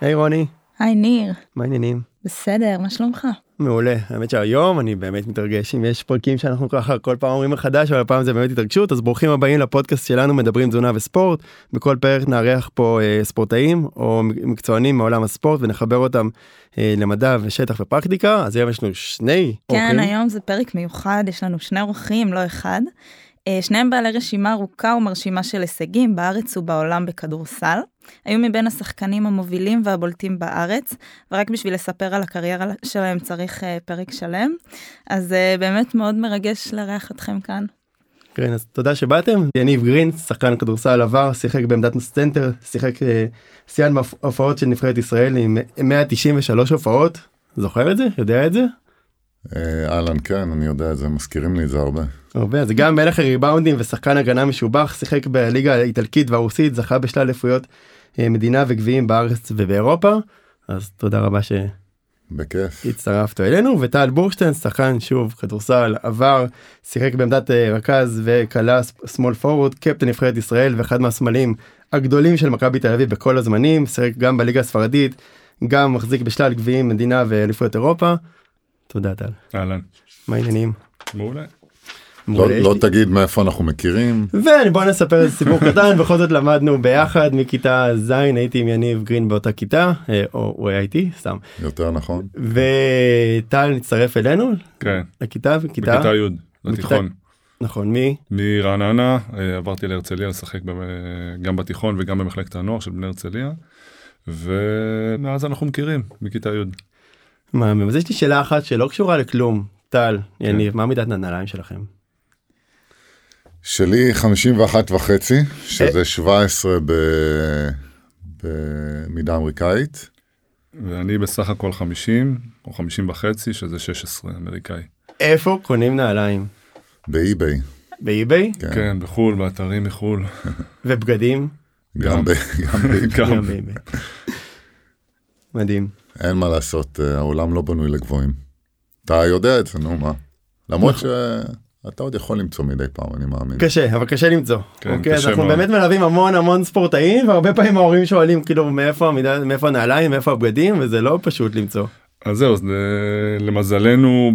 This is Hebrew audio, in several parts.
היי רוני, היי ניר, מה העניינים? בסדר, מה שלומך? מעולה. האמת שהיום אני באמת מתרגש אם יש פרקים שאנחנו ככה כל פעם אומרים מחדש אבל הפעם זה באמת התרגשות אז ברוכים הבאים לפודקאסט שלנו מדברים תזונה וספורט. בכל פרק נארח פה אה, ספורטאים או מקצוענים מעולם הספורט ונחבר אותם אה, למדע ושטח ופרקטיקה אז היום יש לנו שני כן, אורחים. היום זה פרק מיוחד, יש לנו שני אורחים, לא אחד. אה, שניהם בעלי רשימה ארוכה ומרשימה של הישגים בארץ ובעולם בכדורסל. היו מבין השחקנים המובילים והבולטים בארץ, ורק בשביל לספר על הקריירה שלהם צריך אה, פרק שלם. אז אה, באמת מאוד מרגש לארח אתכם כאן. כן, אז תודה שבאתם. יניב גרין, שחקן כדורסל עבר, שיחק בעמדת סנטר, שיחק אה, שיאן בהופעות של נבחרת ישראל עם 193 הופעות. זוכר את זה? יודע את זה? אה, אהלן, כן, אני יודע את זה, מזכירים לי את זה הרבה. הרבה, זה גם מלך הריבאונדים ושחקן הגנה משובח, שיחק בליגה האיטלקית והרוסית, זכה בשלל אליפויות מדינה וגביעים בארץ ובאירופה. אז תודה רבה בכיף. שהצטרפת אלינו וטל בורשטיין שחקן שוב כדורסל עבר שיחק בעמדת אה, רכז וכלה שמאל פורוורד קפטן נבחרת ישראל ואחד מהסמלים הגדולים של מכבי תל אביב בכל הזמנים שיחק גם בליגה הספרדית גם מחזיק בשלל גביעים מדינה ואליפויות אירופה. תודה טל. אהלן. מה העניינים? מעולה. לא, לא לי- תגיד מאיפה אנחנו מכירים, ובוא נספר איזה סיפור קטן. בכל זאת למדנו ביחד מכיתה ז' הייתי עם יניב גרין באותה כיתה אה, או הוא היה איתי סתם. יותר נכון. וטל נצטרף אלינו כן, לכיתה וכיתה בכיתה י', לתיכון. נכון מי? מרעננה אה, עברתי להרצליה לשחק ב- גם בתיכון וגם במחלקת הנוער של בני הרצליה. ומאז אנחנו מכירים מכיתה י'. מה אז יש לי שאלה אחת שלא קשורה לכלום. טל יניב מה מידת הנעליים שלכם שלי 51 וחצי, שזה 17 ב... במידה אמריקאית. ואני בסך הכל 50 או 50 וחצי שזה 16 אמריקאי. איפה קונים נעליים באי-ביי. באי-ביי כן. כן, בחו"ל, באתרים מחו"ל. ובגדים גם ב- גם באי-ביי. גם. גם באי-ביי. מדהים אין מה לעשות, אה, העולם לא בנוי לגבוהים. אתה יודע את זה, נו מה. למרות נכון. שאתה עוד יכול למצוא מדי פעם, אני מאמין. קשה אבל קשה למצוא כן, אוקיי, אז קשה אנחנו מאוד. באמת מלווים המון המון ספורטאים והרבה פעמים ההורים שואלים כאילו מאיפה המידה מאיפה הנעליים מאיפה הבגדים וזה לא פשוט למצוא. אז זהו, אז ל- למזלנו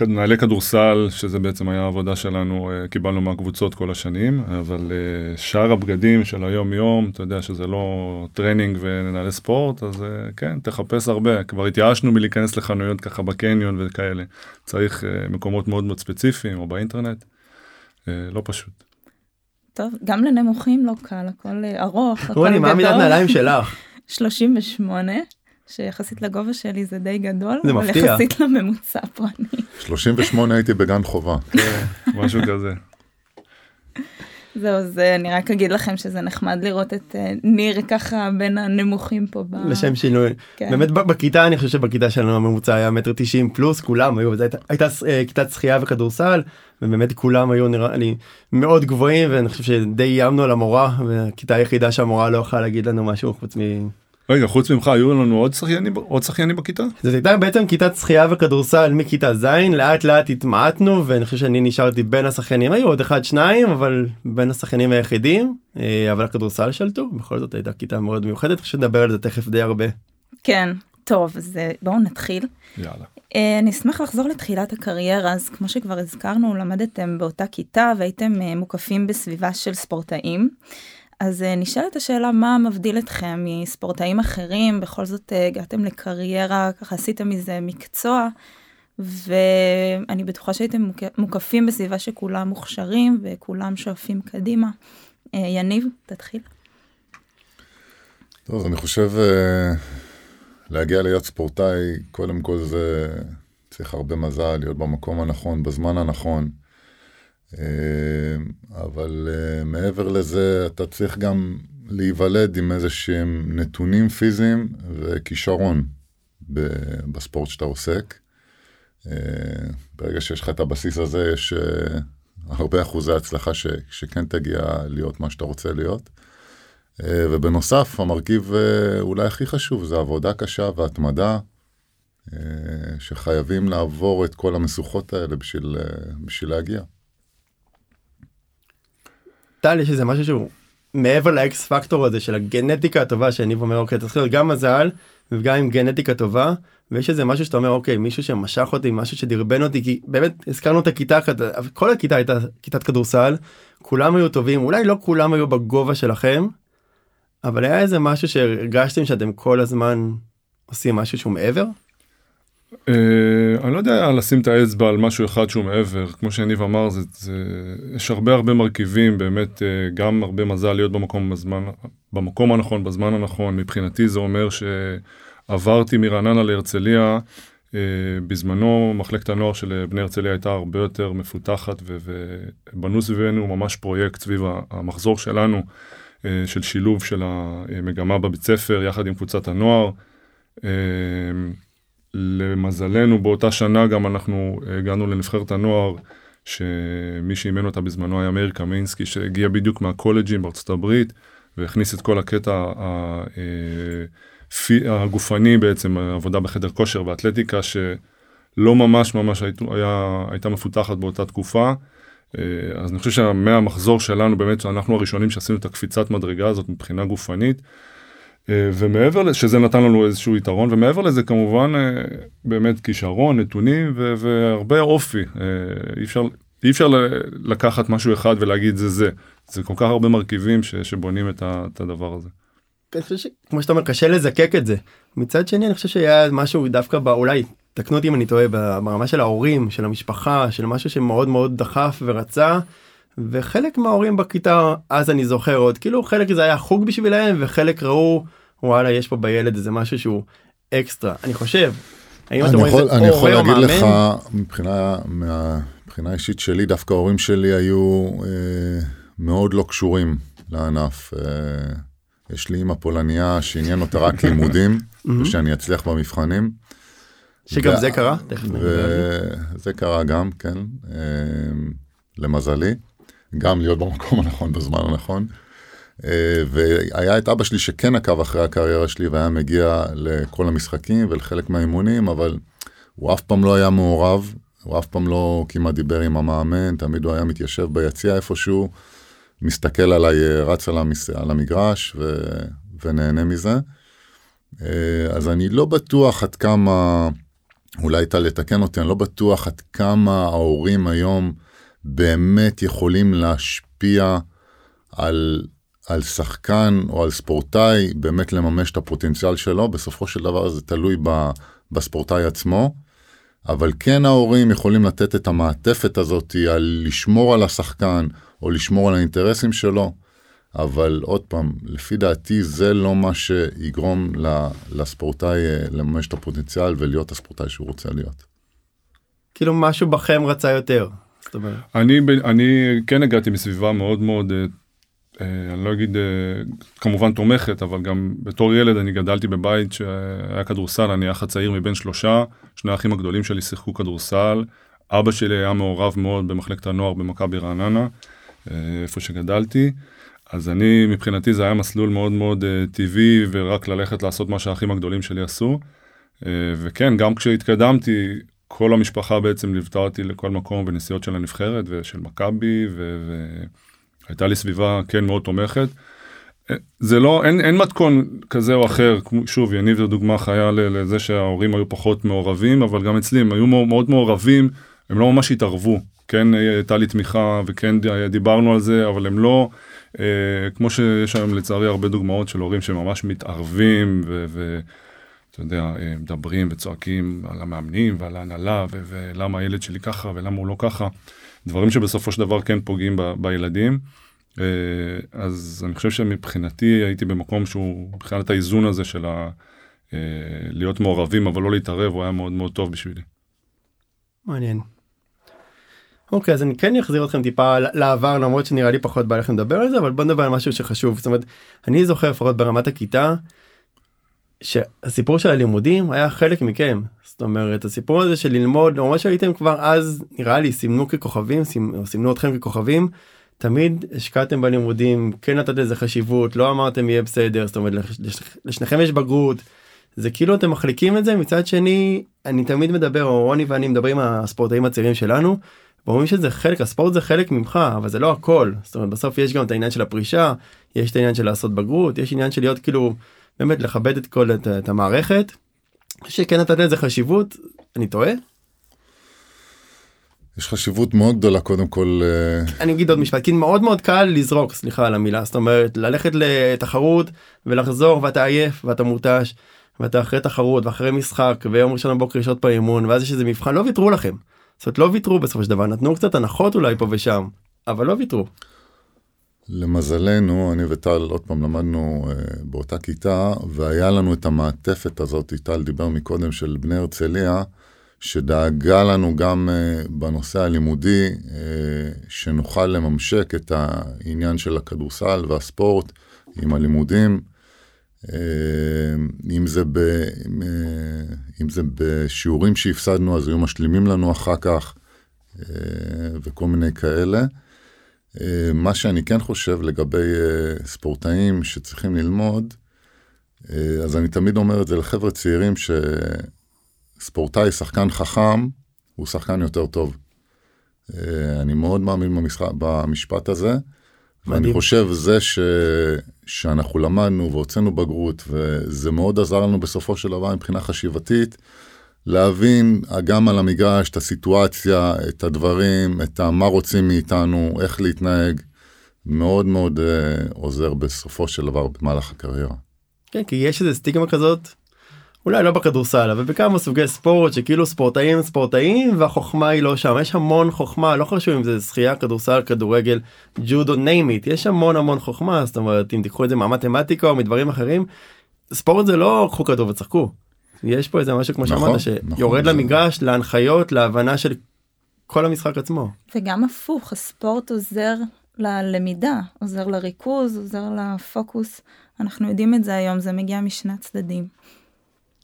בנעלי כדורסל, שזה בעצם היה העבודה שלנו, אה, קיבלנו מהקבוצות כל השנים, אבל אה, שאר הבגדים של היום יום, אתה יודע שזה לא טרנינג ונעלי ספורט, אז אה, כן, תחפש הרבה, כבר התייאשנו מלהיכנס לחנויות ככה בקניון וכאלה, צריך אה, מקומות מאוד מאוד ספציפיים או באינטרנט, אה, לא פשוט. טוב, גם לנמוכים לא קל, הכל אה, ארוך, הכל רוני מה מידת גדול. נעליים שלך? 38, שיחסית לגובה שלי זה די גדול, זה אבל מפתיע. יחסית לממוצע פה אני. 38 הייתי בגן חובה. משהו כזה. זהו, אז אה, אני רק אגיד לכם שזה נחמד לראות את אה, ניר ככה בין הנמוכים פה. ב... לשם שינוי כן. באמת בכיתה אני חושב שבכיתה שלנו הממוצע היה מטר תשעים פלוס כולם היו זו הייתה, הייתה אה, כיתת שחייה וכדורסל ובאמת כולם היו נראה לי מאוד גבוהים ואני חושב שדי איימנו על המורה והכיתה היחידה שהמורה לא יכולה להגיד לנו משהו חוץ מ... רגע, חוץ ממך, היו לנו עוד שחיינים, עוד שחיינים בכיתה? זאת הייתה בעצם כיתת שחייה וכדורסל מכיתה ז' לאט לאט התמעטנו ואני חושב שאני נשארתי בין השחיינים היו עוד אחד שניים אבל בין השחיינים היחידים אה, אבל הכדורסל שלטו בכל זאת הייתה כיתה מאוד מיוחדת אני חושב שנדבר על זה תכף די הרבה. כן, טוב, אז אה, בואו נתחיל. יאללה. אה, אני אשמח לחזור לתחילת הקריירה, אז כמו שכבר הזכרנו, למדתם באותה כיתה והייתם מוקפים בסביבה של ספורטאים. אז אה, נשאלת השאלה מה מבדיל אתכם מספורטאים אחרים, בכל זאת אה, הגעתם לקריירה, ככה עשיתם מזה מקצוע, ואני בטוחה שהייתם מוק- מוקפים בסביבה שכולם מוכשרים וכולם שואפים קדימה. אה, יניב, תתחיל. טוב, אני חושב להגיע להיות ספורטאי, קודם כל זה צריך הרבה מזל, להיות במקום הנכון, בזמן הנכון. אה, אבל אה, מעבר לזה, אתה צריך גם להיוולד עם איזה שהם נתונים פיזיים וכישרון בספורט שאתה עוסק. אה, ברגע שיש לך את הבסיס הזה, יש הרבה אחוזי הצלחה ש, שכן תגיע להיות מה שאתה רוצה להיות. ובנוסף, המרכיב אולי הכי חשוב זה עבודה קשה והתמדה, שחייבים לעבור את כל המשוכות האלה בשביל, בשביל להגיע. טל יש איזה משהו שהוא מעבר לאקס פקטור הזה של הגנטיקה הטובה שאני אומר אוקיי צריך להיות גם מזל וגם עם גנטיקה טובה ויש איזה משהו שאתה אומר אוקיי מישהו שמשך אותי משהו שדרבן אותי כי באמת הזכרנו את הכיתה כל הכיתה הייתה כיתת כדורסל כולם היו טובים אולי לא כולם היו בגובה שלכם אבל היה איזה משהו שהרגשתם שאתם כל הזמן עושים משהו שהוא מעבר. Uh, אני לא יודע לשים את האצבע על משהו אחד שהוא מעבר, כמו שיניב אמר, זה, זה, יש הרבה הרבה מרכיבים, באמת uh, גם הרבה מזל להיות במקום, בזמן, במקום הנכון, בזמן הנכון, מבחינתי זה אומר שעברתי מרעננה להרצליה, uh, בזמנו מחלקת הנוער של בני הרצליה הייתה הרבה יותר מפותחת ובנו סביבנו ממש פרויקט סביב המחזור שלנו, של שילוב של המגמה בבית ספר יחד עם קבוצת הנוער. למזלנו באותה שנה גם אנחנו הגענו לנבחרת הנוער, שמי שאימן אותה בזמנו היה מאיר קמינסקי, שהגיע בדיוק מהקולג'ים בארצות הברית, והכניס את כל הקטע הגופני בעצם, עבודה בחדר כושר ואתלטיקה, שלא ממש ממש היה, הייתה מפותחת באותה תקופה. אז אני חושב שמהמחזור שלנו באמת, שאנחנו הראשונים שעשינו את הקפיצת מדרגה הזאת מבחינה גופנית, אה, ומעבר לזה, שזה נתן לנו איזשהו יתרון, ומעבר לזה כמובן אה, באמת כישרון, נתונים ו- והרבה אופי. אה, אי אפשר, אי אפשר לקחת משהו אחד ולהגיד זה זה. זה כל כך הרבה מרכיבים ש- שבונים את, ה- את הדבר הזה. אני חושב שכמו שאתה אומר קשה לזקק את זה. מצד שני אני חושב שהיה משהו דווקא באולי תקנו אותי אם אני טועה ברמה של ההורים של המשפחה של משהו שמאוד מאוד דחף ורצה. וחלק מההורים בכיתה אז אני זוכר עוד כאילו חלק זה היה חוג בשבילהם וחלק ראו וואלה יש פה בילד איזה משהו שהוא אקסטרה אני חושב. אני יכול, אני יכול להגיד לך מבחינה מבחינה אישית שלי דווקא ההורים שלי היו אה, מאוד לא קשורים לענף. אה, יש לי אימא פולניה שעניין אותה רק לימודים ושאני אצליח במבחנים. שגם זה קרה? זה קרה גם כן אה, למזלי. גם להיות במקום הנכון בזמן הנכון. אה, והיה את אבא שלי שכן עקב אחרי הקריירה שלי והיה מגיע לכל המשחקים ולחלק מהאימונים, אבל הוא אף פעם לא היה מעורב, הוא אף פעם לא כמעט דיבר עם המאמן, תמיד הוא היה מתיישב ביציע איפשהו, מסתכל עליי, רץ על, המס... על המגרש ו... ונהנה מזה. אה, אז אני לא בטוח עד כמה, אולי הייתה לתקן אותי, אני לא בטוח עד כמה ההורים היום באמת יכולים להשפיע על, על שחקן או על ספורטאי, באמת לממש את הפוטנציאל שלו, בסופו של דבר זה תלוי ב, בספורטאי עצמו. אבל כן ההורים יכולים לתת את המעטפת הזאת על לשמור על השחקן או לשמור על האינטרסים שלו. אבל עוד פעם, לפי דעתי זה לא מה שיגרום לספורטאי אה, לממש את הפוטנציאל ולהיות הספורטאי שהוא רוצה להיות. כאילו משהו בכם רצה יותר. אני, אני כן הגעתי מסביבה מאוד מאוד, אה, אה, אני לא אגיד אה, כמובן תומכת, אבל גם בתור ילד אני גדלתי בבית שהיה כדורסל, אני אח הצעיר מבין שלושה, שני האחים הגדולים שלי שיחקו כדורסל, אבא שלי היה מעורב מאוד במחלקת הנוער במכבי רעננה, איפה שגדלתי. אז אני מבחינתי זה היה מסלול מאוד מאוד uh, טבעי ורק ללכת לעשות מה שהאחים הגדולים שלי עשו. Uh, וכן גם כשהתקדמתי כל המשפחה בעצם ליוותה אותי לכל מקום בנסיעות של הנבחרת ושל מכבי, והייתה לי סביבה כן מאוד תומכת. זה לא, אין, אין מתכון כזה או אחר, שוב, יניב זו דוגמה חיה לזה שההורים היו פחות מעורבים, אבל גם אצלי הם היו מאוד מעורבים, הם לא ממש התערבו, כן הייתה לי תמיכה וכן דיברנו על זה, אבל הם לא, אה, כמו שיש היום לצערי הרבה דוגמאות של הורים שממש מתערבים ו... ו אתה יודע, אה, מדברים וצועקים על המאמנים ועל ההנהלה ו- ולמה הילד שלי ככה ולמה הוא לא ככה, דברים שבסופו של דבר כן פוגעים ב- בילדים. אה, אז אני חושב שמבחינתי הייתי במקום שהוא, מבחינת האיזון הזה של ה... אה, להיות מעורבים אבל לא להתערב, הוא היה מאוד מאוד טוב בשבילי. מעניין. אוקיי אז אני כן אחזיר אתכם טיפה לעבר למרות שנראה לי פחות בא לכם לדבר על זה אבל בוא נדבר על משהו שחשוב זאת אומרת אני זוכר לפחות ברמת הכיתה שהסיפור של הלימודים היה חלק מכם זאת אומרת הסיפור הזה של ללמוד למרות שהייתם כבר אז נראה לי סימנו ככוכבים סימנו אתכם ככוכבים תמיד השקעתם בלימודים כן נתת לזה חשיבות לא אמרתם יהיה בסדר זאת אומרת לשניכם יש בגרות זה כאילו אתם מחליקים את זה מצד שני אני תמיד מדבר או רוני ואני מדברים על הספורטאים הצעירים שלנו ואומרים שזה חלק, הספורט זה חלק ממך, אבל זה לא הכל. זאת אומרת, בסוף יש גם את העניין של הפרישה, יש את העניין של לעשות בגרות, יש עניין של להיות כאילו, באמת לכבד את כל, את, את המערכת. שכן נתת לזה חשיבות, אני טועה? יש חשיבות מאוד גדולה קודם כל. אה, אני אגיד עוד משפט, כי מאוד מאוד קל לזרוק, סליחה על המילה, זאת אומרת, ללכת לתחרות ולחזור ואתה עייף ואתה מותש, ואתה אחרי תחרות ואחרי משחק, ויום ראשון בבוקר יש עוד פעם אימון, ואז יש איזה מבחן, לא ויתרו לכם. זאת אומרת, לא ויתרו בסופו של דבר, נתנו קצת הנחות אולי פה ושם, אבל לא ויתרו. למזלנו, אני וטל עוד פעם למדנו uh, באותה כיתה, והיה לנו את המעטפת הזאת, טל דיבר מקודם, של בני הרצליה, שדאגה לנו גם uh, בנושא הלימודי, uh, שנוכל לממשק את העניין של הכדורסל והספורט עם הלימודים. Uh, אם זה, ב, uh, אם זה בשיעורים שהפסדנו, אז היו משלימים לנו אחר כך, uh, וכל מיני כאלה. אה, מה שאני כן חושב לגבי אה, ספורטאים שצריכים ללמוד, אה, אז אני תמיד אומר את זה לחבר'ה צעירים, שספורטאי, שחקן חכם, הוא שחקן יותר טוב. אני מאוד מאמין במשחק, במשפט הזה, מדהים. ואני חושב זה ש... שאנחנו למדנו והוצאנו בגרות, וזה מאוד עזר לנו בסופו של דבר מבחינה חשיבתית, להבין גם על המגרש את הסיטואציה, את הדברים, את מה רוצים מאיתנו, איך להתנהג, מאוד מאוד uh, עוזר בסופו של דבר במהלך הקריירה. כן, כי יש איזה סטיגמה כזאת, אולי לא בכדורסל, אבל בכמה סוגי ספורט שכאילו ספורטאים ספורטאים והחוכמה היא לא שם, יש המון חוכמה, לא חשוב אם זה שחייה, כדורסל, כדורגל, ג'ודו, name it, יש המון המון חוכמה, זאת אומרת אם תיקחו את זה מהמתמטיקה או מדברים אחרים, ספורט זה לא קחו כדור וצחקו. יש פה איזה משהו כמו נכון, שאמרת שיורד נכון, למגרש זה... להנחיות להבנה של כל המשחק עצמו. וגם הפוך הספורט עוזר ללמידה עוזר לריכוז עוזר לפוקוס אנחנו יודעים את זה היום זה מגיע משני הצדדים.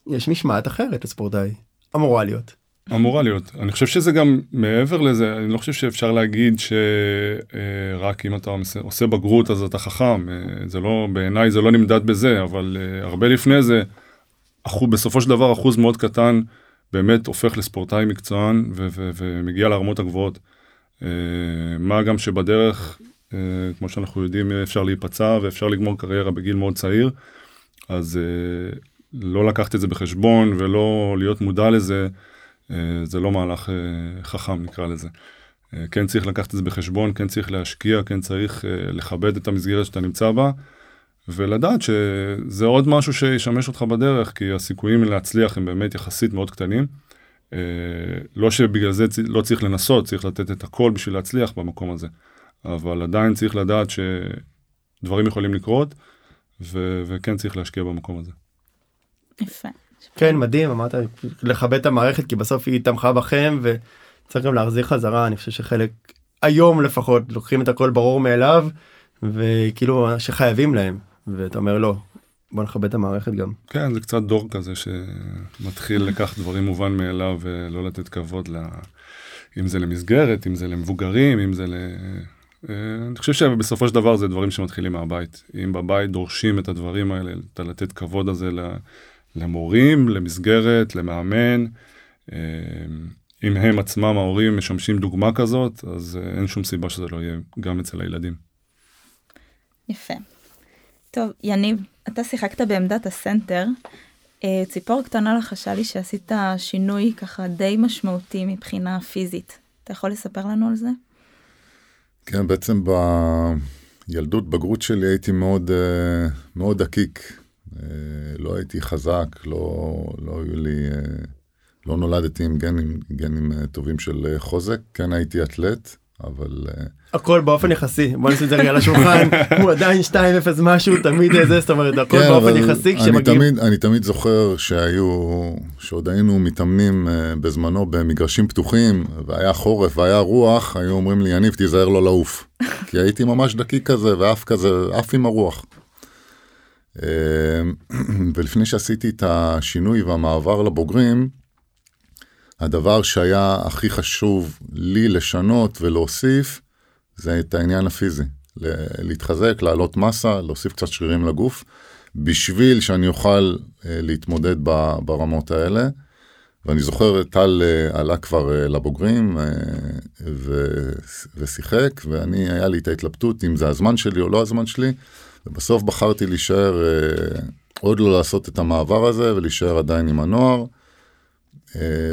יש משמעת אחרת לספורטאי אמורה להיות. אמורה להיות אני חושב שזה גם מעבר לזה אני לא חושב שאפשר להגיד שרק אם אתה עושה בגרות אז אתה חכם אה, זה לא בעיניי זה לא נמדד בזה אבל אה, הרבה לפני זה. בסופו של דבר אחוז מאוד קטן באמת הופך לספורטאי מקצוען ו- ו- ומגיע לרמות הגבוהות. Uh, מה גם שבדרך, uh, כמו שאנחנו יודעים, אפשר להיפצע ואפשר לגמור קריירה בגיל מאוד צעיר, אז uh, לא לקחת את זה בחשבון ולא להיות מודע לזה, זה לא מהלך חכם נקרא לזה. כן צריך לקחת את זה בחשבון, כן צריך להשקיע, כן צריך לכבד את המסגרת שאתה נמצא בה. ולדעת שזה עוד משהו שישמש אותך בדרך, כי הסיכויים להצליח הם באמת יחסית מאוד קטנים. אה, לא שבגלל זה לא צריך לנסות, צריך לתת את הכל בשביל להצליח במקום הזה. אבל עדיין צריך לדעת שדברים יכולים לקרות, ו- וכן צריך להשקיע במקום הזה. יפה. כן, מדהים, אמרת לכבד את המערכת, כי בסוף היא תמכה בכם, וצריך גם להחזיר חזרה, אני חושב שחלק, היום לפחות, לוקחים את הכל ברור מאליו, וכאילו שחייבים להם. ואתה אומר לא, בוא נכבד את המערכת גם. כן, זה קצת דור כזה שמתחיל לקחת דברים מובן מאליו ולא לתת כבוד ל... אם זה למסגרת, אם זה למבוגרים, אם זה ל... אה, אני חושב שבסופו של דבר זה דברים שמתחילים מהבית. אם בבית דורשים את הדברים האלה, אתה לתת כבוד הזה למורים, למסגרת, למאמן, אה, אם הם עצמם, ההורים, משמשים דוגמה כזאת, אז אה, אין שום סיבה שזה לא יהיה גם אצל הילדים. יפה. טוב, יניב, אתה שיחקת בעמדת הסנטר. אה, ציפור קטנה לחשה לי שעשית שינוי ככה די משמעותי מבחינה פיזית. אתה יכול לספר לנו על זה? כן, בעצם בילדות בגרות שלי הייתי מאוד, אה, מאוד דקיק. אה, לא הייתי חזק, לא, לא היו לי, לא נולדתי עם גנים, גנים טובים של חוזק, כן הייתי אתלט, אבל... אה, הכל באופן יחסי בוא נשים את זה רגע על השולחן הוא עדיין 2-0 משהו תמיד זה זאת אומרת הכל כן, באופן יחסי כשמגיעים. תמיד, אני תמיד זוכר שהיו שעוד היינו מתאמנים uh, בזמנו במגרשים פתוחים והיה חורף והיה רוח היו אומרים לי יניב תיזהר לא לעוף כי הייתי ממש דקיק כזה ואף כזה עף עם הרוח. Uh, ולפני שעשיתי את השינוי והמעבר לבוגרים הדבר שהיה הכי חשוב לי לשנות ולהוסיף, זה את העניין הפיזי. להתחזק, לעלות מסה, להוסיף קצת שרירים לגוף, בשביל שאני אוכל אה, להתמודד ברמות האלה. ואני זוכר, טל אה, עלה כבר אה, לבוגרים ו- ושיחק, ואני, היה לי את ההתלבטות אם זה הזמן שלי או לא הזמן שלי, ובסוף בחרתי להישאר, עוד לא לעשות את המעבר הזה ולהישאר עדיין עם הנוער.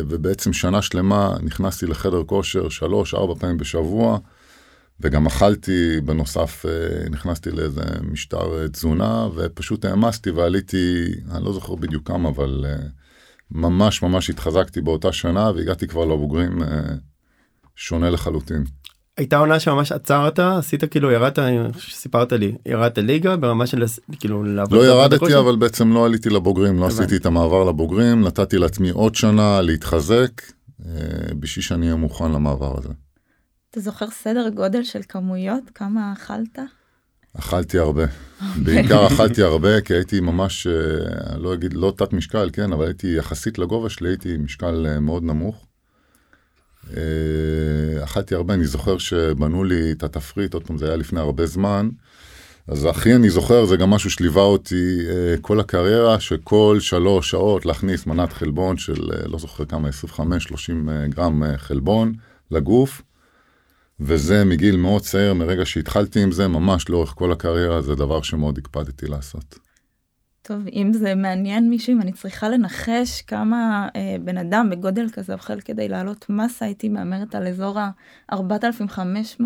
ובעצם שנה שלמה נכנסתי לחדר כושר שלוש, ארבע פעמים בשבוע, וגם אכלתי, בנוסף נכנסתי לאיזה משטר תזונה, ופשוט העמסתי ועליתי, אני לא זוכר בדיוק כמה, אבל ממש ממש התחזקתי באותה שנה והגעתי כבר לבוגרים אה, שונה לחלוטין. הייתה עונה שממש עצרת עשית כאילו ירדת סיפרת לי ירדת ליגה ברמה של כאילו לא ירדתי אבל בעצם לא עליתי לבוגרים לא עשיתי את המעבר לבוגרים נתתי לעצמי עוד שנה להתחזק אה, בשביל שאני אהיה מוכן למעבר הזה. אתה זוכר סדר גודל של כמויות כמה אכלת? אכלתי הרבה. בעיקר אכלתי הרבה כי הייתי ממש, אה, לא אגיד, לא תת משקל, כן, אבל הייתי יחסית לגובה שלי, הייתי משקל אה, מאוד נמוך. אה, אכלתי הרבה, אני זוכר שבנו לי את התפריט, עוד פעם זה היה לפני הרבה זמן. אז הכי אני זוכר, זה גם משהו שליווה אותי כל הקריירה, שכל שלוש שעות להכניס מנת חלבון של, לא זוכר כמה, 25-30 גרם חלבון לגוף. וזה מגיל מאוד צעיר, מרגע שהתחלתי עם זה, ממש לאורך כל הקריירה, זה דבר שמאוד הקפדתי לעשות. טוב, אם זה מעניין מישהו, אם אני צריכה לנחש כמה אה, בן אדם בגודל כזה אוכל כדי לעלות מסה, הייתי מהמרת על אזור ה-4,500-5,000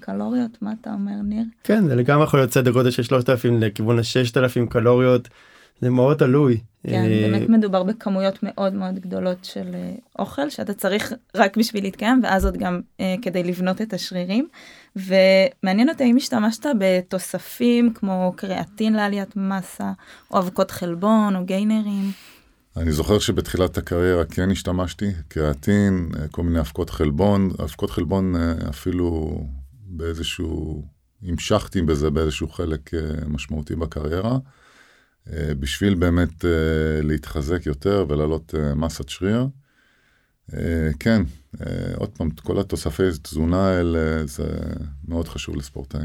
קלוריות, מה אתה אומר, ניר? כן, זה לגמרי יכול להיות סדר גודל של 3,000 לכיוון ה-6,000 קלוריות. זה מאוד תלוי. כן, אה, באמת מדובר בכמויות מאוד מאוד גדולות של אה, אוכל שאתה צריך רק בשביל להתקיים ואז עוד גם אה, כדי לבנות את השרירים. ומעניין אותי אם השתמשת בתוספים כמו קריאטין לעליית מסה או אבקות חלבון או גיינרים. אני זוכר שבתחילת הקריירה כן השתמשתי, קריאטין, כל מיני אבקות חלבון, אבקות חלבון אפילו באיזשהו, המשכתי בזה באיזשהו חלק משמעותי בקריירה. אה, בשביל באמת אה, להתחזק יותר ולעלות אה, מסת שריר. כן, עוד פעם, כל התוספי תזונה האלה זה מאוד חשוב לספורטאי.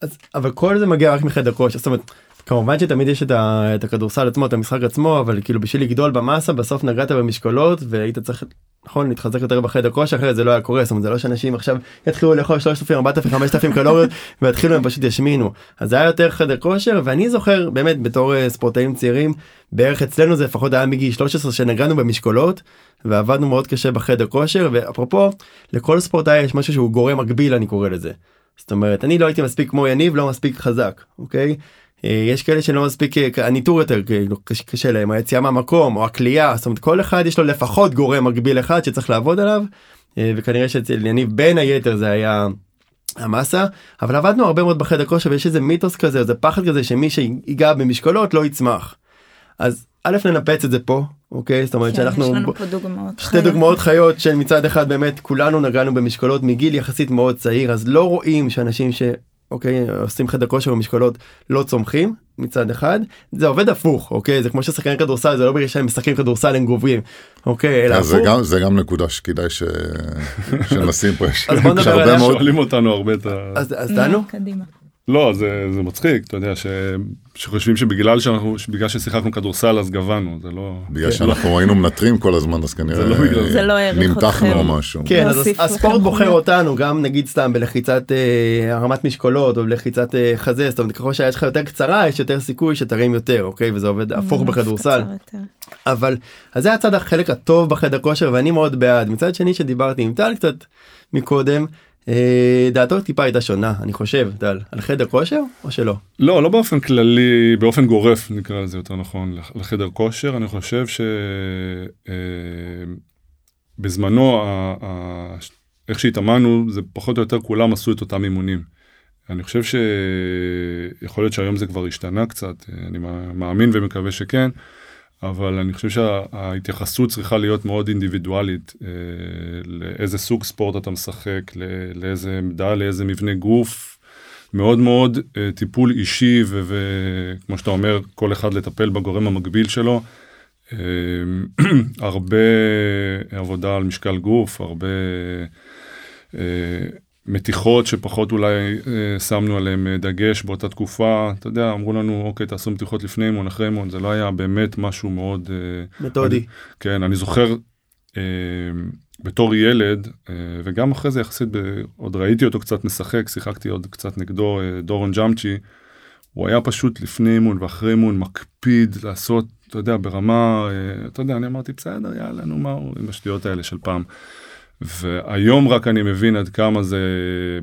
אז, אבל כל זה מגיע רק מחדר כושר, זאת אומרת, כמובן שתמיד יש את, ה, את הכדורסל עצמו, את המשחק עצמו, אבל כאילו בשביל לגדול במסה בסוף נגעת במשקולות והיית צריך נכון להתחזק יותר בחדר כושר אחרת זה לא היה קורה זאת אומרת זה לא שאנשים עכשיו יתחילו לאכול 3,000 4,000 5,000 קלוריות ויתחילו הם פשוט ישמינו אז זה היה יותר חדר כושר ואני זוכר באמת בתור אה, ספורטאים צעירים בערך אצלנו זה לפחות היה מגיל 13 שנגענו במשקולות ועבדנו מאוד קשה בחדר כושר ואפרופו לכל ספורטאי יש משהו שהוא גורם מקביל אני קורא לזה. זאת אומרת אני לא הייתי מספיק כמו יניב לא מספיק חזק אוקיי יש כאלה שלא מספיק אה, הניטור יותר כאילו קשה להם היציאה מהמקום או הכלייה זאת אומרת כל אחד יש לו לפחות גורם מקביל אחד שצריך לעבוד עליו אה, וכנראה שאצל יניב בין היתר זה היה המסה אבל עבדנו הרבה מאוד בחדר כושר ויש איזה מיתוס כזה איזה פחד כזה שמי שיגע במשקולות לא יצמח. אז א' ננפץ את זה פה אוקיי זאת אומרת כן, שאנחנו יש לנו פה דוגמאות שתי חיות. דוגמאות חיות שמצד אחד באמת כולנו נגענו במשקולות מגיל יחסית מאוד צעיר אז לא רואים שאנשים ש... אוקיי עושים חדר כושר במשקולות לא צומחים מצד אחד זה עובד הפוך אוקיי? זה כמו ששחקני כדורסל זה לא בגלל שהם משחקים כדורסל הם גוברים אוקיי? אלא זה גם זה גם נקודה שכדאי ש... שנשים פה יש הרבה מאוד שואלים אותנו הרבה את ה... אז דנו? קדימה. לא זה זה מצחיק אתה יודע ש... שחושבים שבגלל שאנחנו בגלל ששיחקנו כדורסל אז גבנו זה לא בגלל שאנחנו היינו מנטרים כל הזמן אז כנראה זה לא בגלל זה. לא נמתחנו או משהו. כן אז הספורט בוחר אותנו גם נגיד סתם בלחיצת אה, הרמת משקולות או בלחיצת אה, חזה זאת אומרת ככל שיש לך יותר קצרה יש יותר סיכוי שתרים יותר אוקיי? וזה עובד הפוך בכדורסל. אבל אז זה הצד החלק הטוב בחדר כושר ואני מאוד בעד. מצד שני שדיברתי עם טל קצת מקודם דעתו טיפה הייתה שונה אני חושב דל על חדר כושר או שלא לא לא באופן כללי באופן גורף נקרא לזה יותר נכון לחדר כושר אני חושב שבזמנו אה, איך שהתאמנו זה פחות או יותר כולם עשו את אותם אימונים. אני חושב שיכול להיות שהיום זה כבר השתנה קצת אני מאמין ומקווה שכן. אבל אני חושב שההתייחסות צריכה להיות מאוד אינדיבידואלית אה, לאיזה סוג ספורט אתה משחק, לאיזה עמדה, לאיזה מבנה גוף. מאוד מאוד אה, טיפול אישי וכמו שאתה אומר כל אחד לטפל בגורם המקביל שלו. אה, הרבה עבודה על משקל גוף הרבה מתיחות שפחות אולי אה, שמנו עליהם אה, דגש באותה תקופה, אתה יודע, אמרו לנו, אוקיי, תעשו מתיחות לפני אימון, אחרי אימון, זה לא היה באמת משהו מאוד... אה, מתודי. אני, כן, אני זוכר אה, בתור ילד, אה, וגם אחרי זה יחסית, ב, עוד ראיתי אותו קצת משחק, שיחקתי עוד קצת נגדו, אה, דורון ג'אמצ'י, הוא היה פשוט לפני אימון ואחרי אימון מקפיד לעשות, אתה יודע, ברמה, אה, אתה יודע, אני אמרתי, בסדר, יאללה, נו מה, עם השטויות האלה של פעם. והיום רק אני מבין עד כמה זה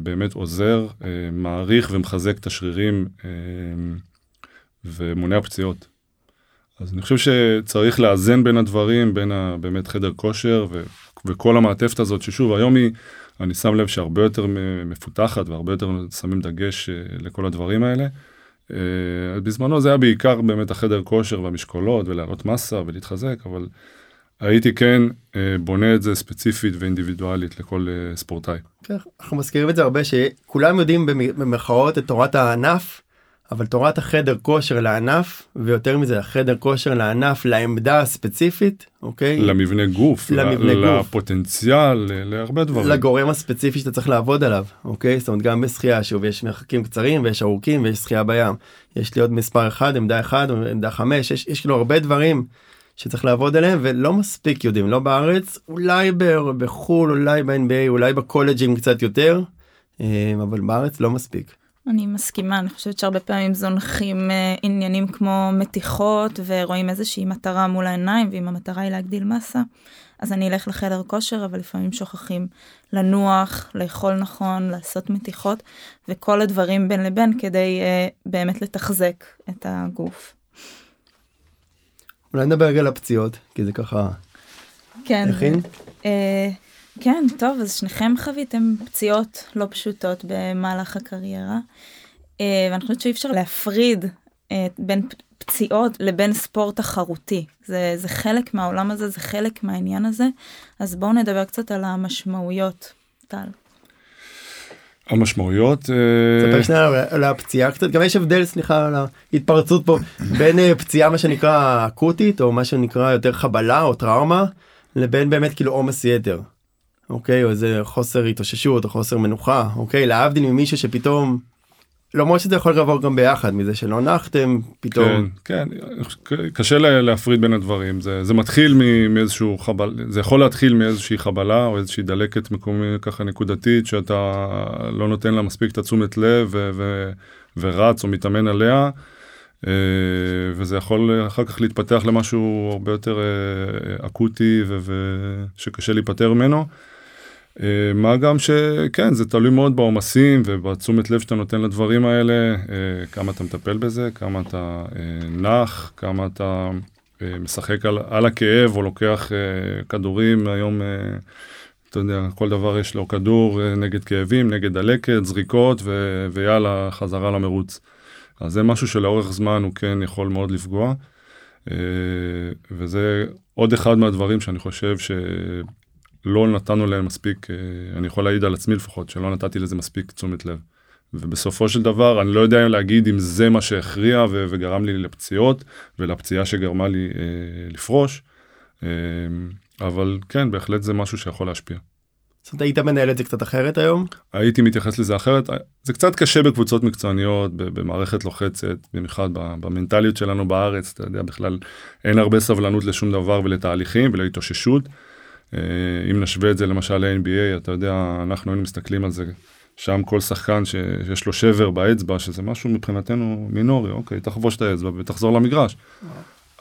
באמת עוזר, אה, מעריך ומחזק את השרירים אה, ומונע פציעות. אז אני חושב שצריך לאזן בין הדברים, בין ה, באמת חדר כושר ו, וכל המעטפת הזאת, ששוב, היום היא, אני שם לב שהרבה יותר מפותחת והרבה יותר שמים דגש אה, לכל הדברים האלה. בזמנו זה היה בעיקר באמת החדר כושר והמשקולות ולהעלות מסה ולהתחזק, אבל הייתי כן אה, בונה את זה ספציפית ואינדיבידואלית לכל אה, ספורטאי. כן, אנחנו מזכירים את זה הרבה שכולם יודעים במרכאות את תורת הענף אבל תורת החדר כושר לענף ויותר מזה החדר כושר לענף לעמדה הספציפית אוקיי? למבנה גוף למבנה גוף. לפוטנציאל להרבה דברים. לגורם הספציפי שאתה צריך לעבוד עליו אוקיי? זאת אומרת גם בשחייה שוב יש מרחקים קצרים ויש ארוכים ויש שחייה בים. יש לי עוד מספר אחד עמדה אחד עמדה חמש יש, יש כאילו הרבה דברים שצריך לעבוד עליהם ולא מספיק יודעים לא בארץ אולי בחו"ל אולי ב-NBA אולי בקולג'ים קצת יותר אה, אבל בארץ לא מספיק. אני מסכימה אני חושבת שהרבה פעמים זונחים אה, עניינים כמו מתיחות ורואים איזושהי מטרה מול העיניים ואם המטרה היא להגדיל מסה אז אני אלך לחדר כושר אבל לפעמים שוכחים לנוח לאכול נכון לעשות מתיחות וכל הדברים בין לבין כדי uh, באמת לתחזק את הגוף. אולי נדבר רגע על הפציעות כי זה ככה. כן. הכין? אה, כן טוב אז שניכם חוויתם פציעות לא פשוטות במהלך הקריירה. אה, ואני חושבת שאי אפשר להפריד אה, בין פציעות לבין ספורט תחרותי זה זה חלק מהעולם הזה זה חלק מהעניין הזה אז בואו נדבר קצת על המשמעויות. טל. המשמעויות. אה, ספר שנייה על הפציעה קצת גם יש הבדל סליחה על ההתפרצות פה בין אה, פציעה מה שנקרא אקוטית או מה שנקרא יותר חבלה או טראומה לבין באמת כאילו עומס יתר. אוקיי או איזה חוסר התאוששות או חוסר מנוחה אוקיי להבדיל ממישהו שפתאום למרות שזה יכול לעבור גם ביחד מזה שלא נחתם פתאום. כן, כן, קשה להפריד בין הדברים, זה, זה מתחיל מאיזשהו חבל, זה יכול להתחיל מאיזושהי חבלה או איזושהי דלקת מקומית ככה נקודתית שאתה לא נותן לה מספיק את התשומת לב ו, ו, ורץ או מתאמן עליה. אה, וזה יכול אחר כך להתפתח למשהו הרבה יותר אה, אקוטי ושקשה להיפטר ממנו. אה, מה גם שכן זה תלוי מאוד בעומסים ובתשומת לב שאתה נותן לדברים האלה אה, כמה אתה מטפל בזה כמה אתה אה, נח כמה אתה משחק על, על הכאב או לוקח כדורים היום אתה יודע כל דבר יש לו כדור נגד כאבים נגד דלקת זריקות ו, ויאללה חזרה למרוץ. אז זה משהו שלאורך זמן הוא כן יכול מאוד לפגוע. וזה עוד אחד מהדברים שאני חושב ש... לא נתנו להם מספיק, אה, אני יכול להעיד על עצמי לפחות, שלא נתתי לזה מספיק תשומת לב. ובסופו של דבר אני לא יודע להגיד אם זה מה שהכריע ו- וגרם לי לפציעות ולפציעה שגרמה לי אה, לפרוש, אה, אבל כן, בהחלט זה משהו שיכול להשפיע. זאת אומרת, היית מנהל את זה קצת אחרת היום? הייתי מתייחס לזה אחרת. זה קצת קשה בקבוצות מקצועניות, במערכת לוחצת, במיוחד במנטליות שלנו בארץ, אתה יודע, בכלל אין הרבה סבלנות לשום דבר ולתהליכים ולהתאוששות. אה, אם נשווה את זה למשל ל-NBA, אתה יודע, אנחנו היינו מסתכלים על זה, שם כל שחקן שיש לו שבר באצבע, שזה משהו מבחינתנו מינורי, אוקיי, תחבוש את האצבע ותחזור למגרש.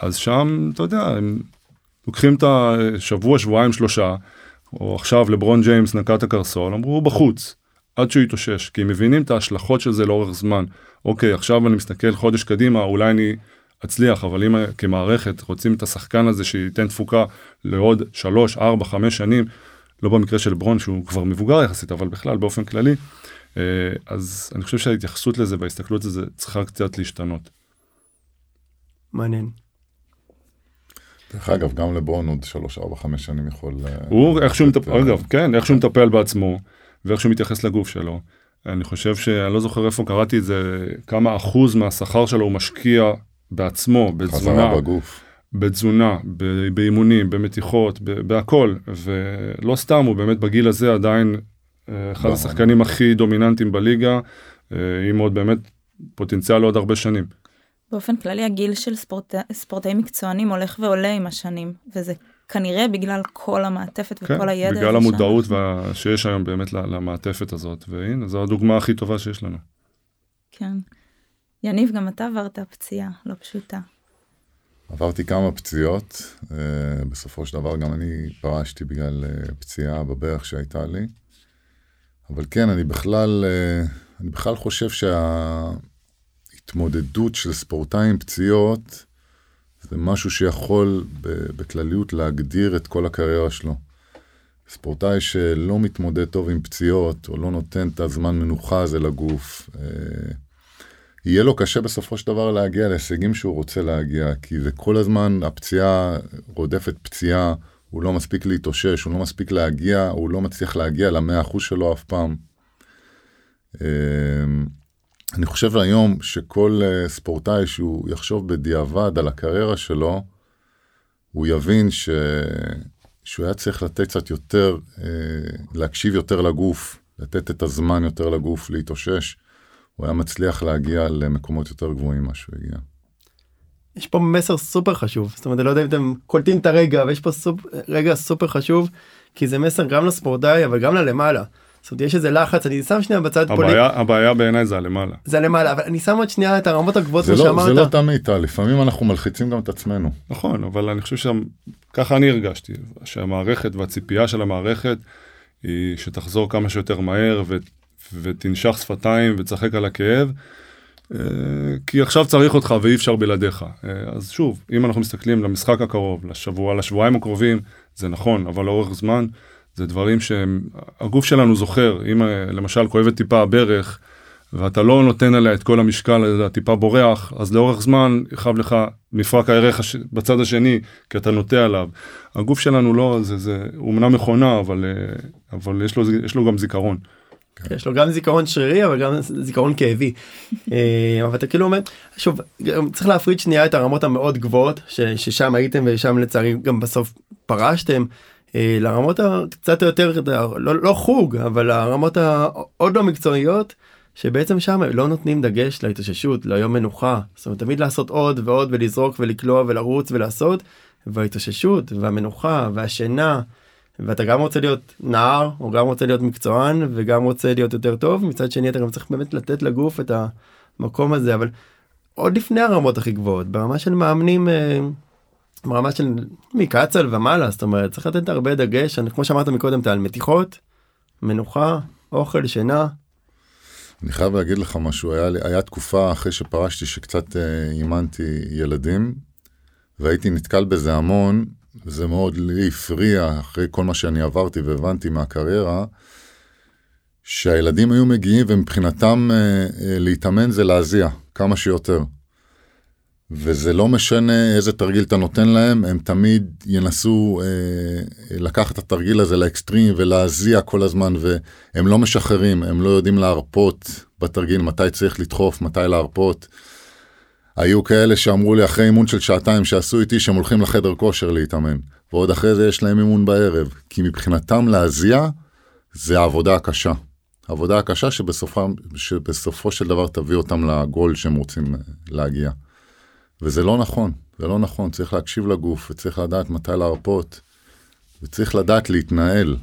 אז שם, אתה יודע, הם לוקחים את השבוע, שבועיים, שלושה, או עכשיו לברון ג'יימס נקע את הקרסול, אמרו, הוא בחוץ, עד שהוא יתאושש, כי הם מבינים את ההשלכות של זה לאורך זמן. אוקיי, עכשיו אני מסתכל חודש קדימה, אולי אני אצליח, אבל אם כמערכת רוצים את השחקן הזה שייתן תפוקה לעוד 3, 4, 5 שנים, לא במקרה של ברון שהוא כבר מבוגר יחסית, אבל בכלל באופן כללי, אה, אז אני חושב שההתייחסות לזה וההסתכלות לזה צריכה קצת להשתנות. מעניין. דרך אגב, גם לברון עוד 3, 4, 5 שנים יכול... אה, הוא איכשהו מטפל, אה, אגב, כן, איכשהו מטפל בעצמו, ואיך שהוא מתייחס לגוף שלו. אני חושב שאני לא זוכר איפה קראתי את זה, כמה אחוז מהשכר שלו הוא משקיע בעצמו, בתזונה, בגוף. בתזונה, באימונים, במתיחות, בהכל, ולא סתם, הוא באמת בגיל הזה עדיין אחד נכון. השחקנים הכי דומיננטיים בליגה, אה, עם עוד באמת פוטנציאל לעוד הרבה שנים. באופן כללי הגיל של ספורט... ספורטאים מקצוענים הולך ועולה עם השנים, וזה כנראה בגלל כל המעטפת כן, וכל הידע. בגלל המודעות וה... שיש היום באמת למעטפת הזאת, והנה, זו הדוגמה הכי טובה שיש לנו. כן. יניב, גם אתה עברת פציעה לא פשוטה. עברתי כמה פציעות, אה, בסופו של דבר גם אני פרשתי בגלל אה, פציעה בברך שהייתה לי. אבל כן, אני בכלל, אה, אני בכלל חושב שההתמודדות של ספורטאי עם פציעות זה משהו שיכול בכלליות להגדיר את כל הקריירה שלו. ספורטאי שלא מתמודד טוב עם פציעות, או לא נותן את הזמן מנוחה הזה לגוף, אה, יהיה לו קשה בסופו של דבר להגיע להישגים שהוא רוצה להגיע, כי זה כל הזמן, הפציעה רודפת פציעה, הוא לא מספיק להתאושש, הוא לא מספיק להגיע, הוא לא מצליח להגיע למאה אחוז שלו אף פעם. אמ, אני חושב היום שכל אה, ספורטאי שהוא יחשוב בדיעבד על הקריירה שלו, הוא יבין ש... שהוא היה צריך לתת קצת יותר, אה, להקשיב יותר לגוף, לתת את הזמן יותר לגוף להתאושש. הוא היה מצליח להגיע למקומות יותר גבוהים ממה שהוא הגיע. יש פה מסר סופר חשוב זאת אומרת אני לא יודע אם אתם קולטים את הרגע ויש פה סופ... רגע סופר חשוב כי זה מסר גם לספורטאי אבל גם ללמעלה. זאת אומרת יש איזה לחץ אני שם שנייה בצד פוליט... הבעיה, הבעיה בעיניי זה הלמעלה. זה למעלה אבל אני שם עוד שנייה את הרמות הגבוהות זה כמו לא, שאמרת. זה לא תמיד, טל, לפעמים אנחנו מלחיצים גם את עצמנו. נכון, אבל אני חושב שככה אני הרגשתי, שהמערכת והציפייה של המערכת היא שתחזור כמה שיותר מהר ו... ותנשך שפתיים ותשחק על הכאב, אה, כי עכשיו צריך אותך ואי אפשר בלעדיך. אה, אז שוב, אם אנחנו מסתכלים למשחק הקרוב, לשבוע, לשבועיים הקרובים, זה נכון, אבל לאורך זמן, זה דברים שהגוף שלנו זוכר, אם אה, למשל כואבת טיפה הברך, ואתה לא נותן עליה את כל המשקל, הטיפה בורח, אז לאורך זמן יכאב לך מפרק הערך הש... בצד השני, כי אתה נוטה עליו. הגוף שלנו לא, זה, זה, הוא אמנם מכונה, אבל, אבל יש, לו, יש לו גם זיכרון. כן, יש לו גם זיכרון שרירי אבל גם זיכרון כאבי. אה, אבל אתה כאילו אומר שוב צריך להפריד שנייה את הרמות המאוד גבוהות ש- ששם הייתם ושם לצערי גם בסוף פרשתם. אה, לרמות הקצת יותר לא, לא חוג אבל הרמות העוד לא מקצועיות שבעצם שם לא נותנים דגש להתאוששות ליום מנוחה זאת אומרת תמיד לעשות עוד ועוד ולזרוק ולקלוע ולרוץ ולעשות וההתאוששות והמנוחה והשינה ואתה גם רוצה להיות נער או גם רוצה להיות מקצוען וגם רוצה להיות יותר טוב מצד שני אתה גם צריך באמת לתת לגוף את המקום הזה אבל עוד לפני הרמות הכי גבוהות ברמה של מאמנים אה, ברמה של מקצ"ל ומעלה זאת אומרת צריך לתת הרבה דגש אני כמו שאמרת מקודם אתה על מתיחות מנוחה אוכל שינה. אני חייב להגיד לך משהו, היה, לי- היה תקופה אחרי שפרשתי שקצת אה, אימנתי ילדים, והייתי נתקל בזה המון, וזה מאוד לי הפריע אחרי כל מה שאני עברתי והבנתי מהקריירה, שהילדים היו מגיעים ומבחינתם אה, אה, להתאמן זה להזיע כמה שיותר. וזה לא משנה איזה תרגיל אתה נותן להם, הם תמיד ינסו אה, לקחת את התרגיל הזה לאקסטרים ולהזיע כל הזמן, והם לא משחררים, הם לא יודעים להרפות בתרגיל, מתי צריך לדחוף, מתי להרפות. היו כאלה שאמרו לי אחרי אימון של שעתיים שעשו איתי שהם הולכים לחדר כושר להתאמן, ועוד אחרי זה יש להם אימון בערב, כי מבחינתם להזיע זה העבודה הקשה. העבודה הקשה שבסופו, שבסופו של דבר תביא אותם לגול שהם רוצים אה, להגיע. וזה לא נכון, זה לא נכון, צריך להקשיב לגוף, וצריך לדעת מתי להרפות, וצריך לדעת להתנהל.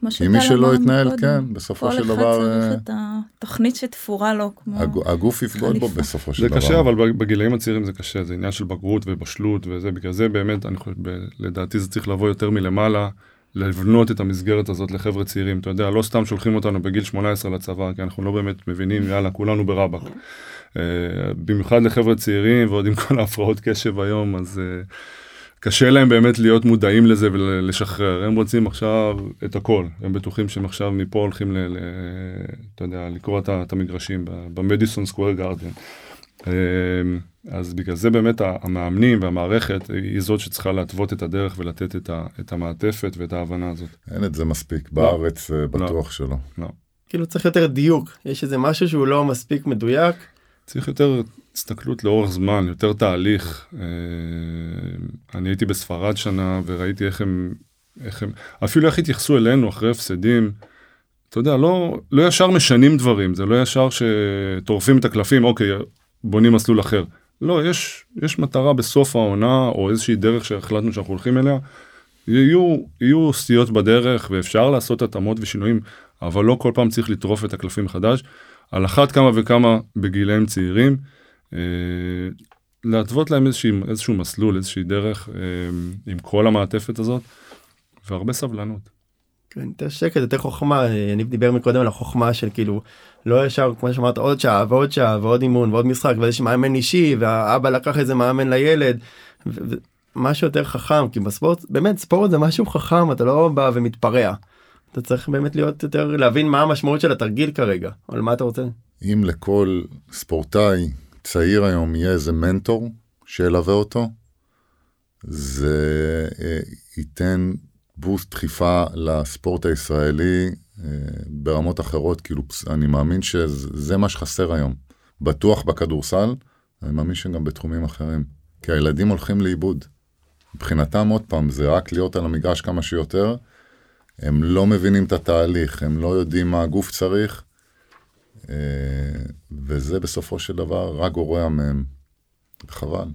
כמו כי מי שלא יתנהל, כן, בסופו של כל דבר, אחד אה, צריך את התוכנית שתפורה לו כמו... הג- הגוף יבגוד בו. בסופו של זה דבר. קשה, אבל בגילאים הצעירים זה קשה, זה עניין של בגרות ובשלות וזה, בגלל זה באמת, אני חושב, ב- לדעתי זה צריך לבוא יותר מלמעלה, לבנות את המסגרת הזאת לחבר'ה צעירים, אתה יודע, לא סתם שולחים אותנו בגיל 18 לצבא, כי אנחנו לא באמת מבינים, יאללה, כולנו ברבק. אה, במיוחד לחבר'ה צעירים ועוד עם כל ההפרעות קשב היום, אז אה, קשה להם באמת להיות מודעים לזה ולשחרר. הם רוצים עכשיו את הכל, הם בטוחים שהם עכשיו מפה הולכים, ל, ל, אתה יודע, לקרוא את את המגרשים ב- במדיסון סקוויר גארדן. אה, אז בגלל זה באמת המאמנים והמערכת היא זאת שצריכה להתוות את הדרך ולתת את, ה, את המעטפת ואת ההבנה הזאת. אין את זה מספיק, בארץ אה, בטוח שלא. כאילו צריך יותר דיוק יש איזה משהו שהוא לא מספיק מדויק צריך יותר הסתכלות לאורך זמן, יותר תהליך. אה, אני הייתי בספרד שנה וראיתי איך הם, איך הם, אפילו איך התייחסו אלינו אחרי הפסדים. אתה יודע, לא, לא ישר משנים דברים, זה לא ישר שטורפים את הקלפים, אוקיי, בונים מסלול אחר. לא, יש, יש מטרה בסוף העונה, או איזושהי דרך שהחלטנו שאנחנו הולכים אליה. יהיו, יהיו סטיות בדרך, ואפשר לעשות התאמות ושינויים, אבל לא כל פעם צריך לטרוף את הקלפים מחדש. על אחת כמה וכמה בגילאים צעירים, אה, להתוות להם איזושהי, איזשהו מסלול, איזושהי דרך אה, עם כל המעטפת הזאת, והרבה סבלנות. כן, יותר שקט, יותר חוכמה, יניב דיבר מקודם על החוכמה של כאילו, לא ישר, כמו שאמרת, עוד שעה ועוד שעה ועוד אימון ועוד משחק ויש מאמן אישי והאבא לקח איזה מאמן לילד. משהו יותר חכם כי בספורט באמת ספורט זה משהו חכם אתה לא בא ומתפרע. אתה צריך באמת להיות יותר להבין מה המשמעות של התרגיל כרגע על מה אתה רוצה. אם לכל ספורטאי צעיר היום יהיה איזה מנטור שילווה אותו זה אה, ייתן בוסט דחיפה לספורט הישראלי אה, ברמות אחרות, כאילו אני מאמין שזה מה שחסר היום. בטוח בכדורסל, אני מאמין שגם בתחומים אחרים. כי הילדים הולכים לאיבוד. מבחינתם עוד פעם, זה רק להיות על המגרש כמה שיותר. הם לא מבינים את התהליך, הם לא יודעים מה הגוף צריך, אה, וזה בסופו של דבר רק גורע מהם. חבל.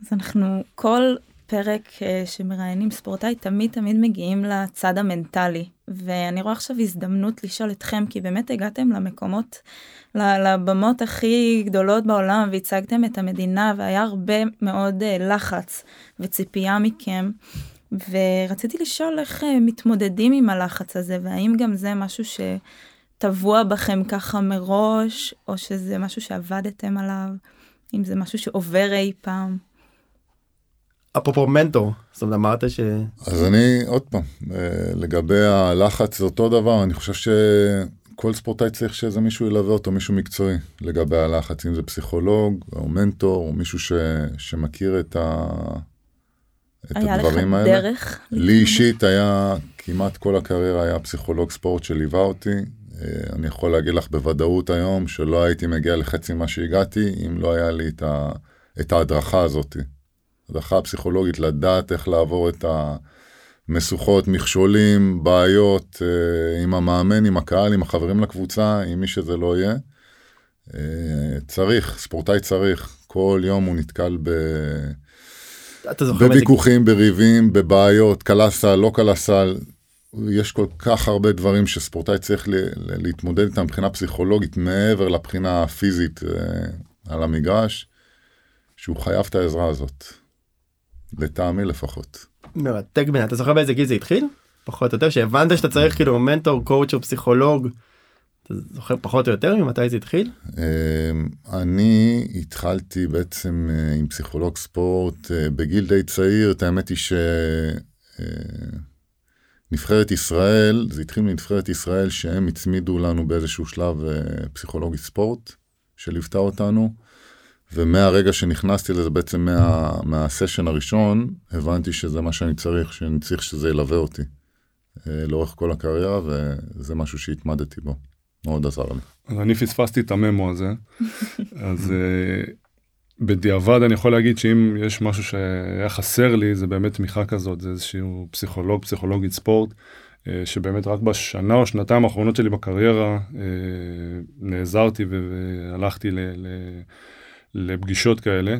אז אנחנו כל פרק אה, שמראיינים ספורטאי תמיד תמיד מגיעים לצד המנטלי ואני רואה עכשיו הזדמנות לשאול אתכם כי באמת הגעתם למקומות לבמות הכי גדולות בעולם והצגתם את המדינה והיה הרבה מאוד אה, לחץ וציפייה מכם ורציתי לשאול איך אה, מתמודדים עם הלחץ הזה והאם גם זה משהו שטבוע בכם ככה מראש או שזה משהו שעבדתם עליו אם זה משהו שעובר אי פעם. אפרופו מנטור, זאת אומרת אמרת ש... אז אני עוד פעם, אה, לגבי הלחץ זה אותו דבר, אני חושב שכל ספורטאי צריך שאיזה מישהו ילווה אותו, מישהו מקצועי, לגבי הלחץ, אם זה פסיכולוג או מנטור, או מישהו ש... שמכיר את, ה... את הדברים האלה. היה לך דרך? לי אישית היה, כמעט כל הקריירה היה פסיכולוג ספורט שליווה אותי. אה, אני יכול להגיד לך בוודאות היום שלא הייתי מגיע לחצי מה שהגעתי, אם לא היה לי את, ה... את ההדרכה הזאתי. הדרכה פסיכולוגית, לדעת איך לעבור את המשוכות, מכשולים, בעיות, אה, עם המאמן, עם הקהל, עם החברים לקבוצה, עם מי שזה לא יהיה. אה, צריך, ספורטאי צריך, כל יום הוא נתקל ב... בוויכוחים, בריבים, בבעיות, קלה סל, לא קלה סל. יש כל כך הרבה דברים שספורטאי צריך להתמודד איתם מבחינה פסיכולוגית מעבר לבחינה הפיזית אה, על המגרש, שהוא חייב את העזרה הזאת. לטעמי לפחות. מרתק בין אתה זוכר באיזה גיל זה התחיל? פחות או יותר שהבנת שאתה צריך כאילו מנטור קואוצ' או פסיכולוג. אתה זוכר פחות או יותר ממתי זה התחיל? אמ, אני התחלתי בעצם אה, עם פסיכולוג ספורט אה, בגיל די צעיר את האמת היא שנבחרת אה, ישראל זה התחיל מנבחרת ישראל שהם הצמידו לנו באיזשהו שלב פסיכולוגי ספורט שליוותה אותנו. ומהרגע שנכנסתי לזה בעצם מה, מהסשן הראשון, הבנתי שזה מה שאני צריך, שאני צריך שזה ילווה אותי אה, לאורך כל הקריירה, וזה משהו שהתמדתי בו. מאוד עזר לי. אני פספסתי את הממו הזה, אז uh, בדיעבד אני יכול להגיד שאם יש משהו שהיה חסר לי, זה באמת תמיכה כזאת, זה איזשהו פסיכולוג, פסיכולוגית ספורט. uh, שבאמת רק בשנה או שנתיים האחרונות שלי בקריירה uh, נעזרתי והלכתי ל, ל, לפגישות כאלה.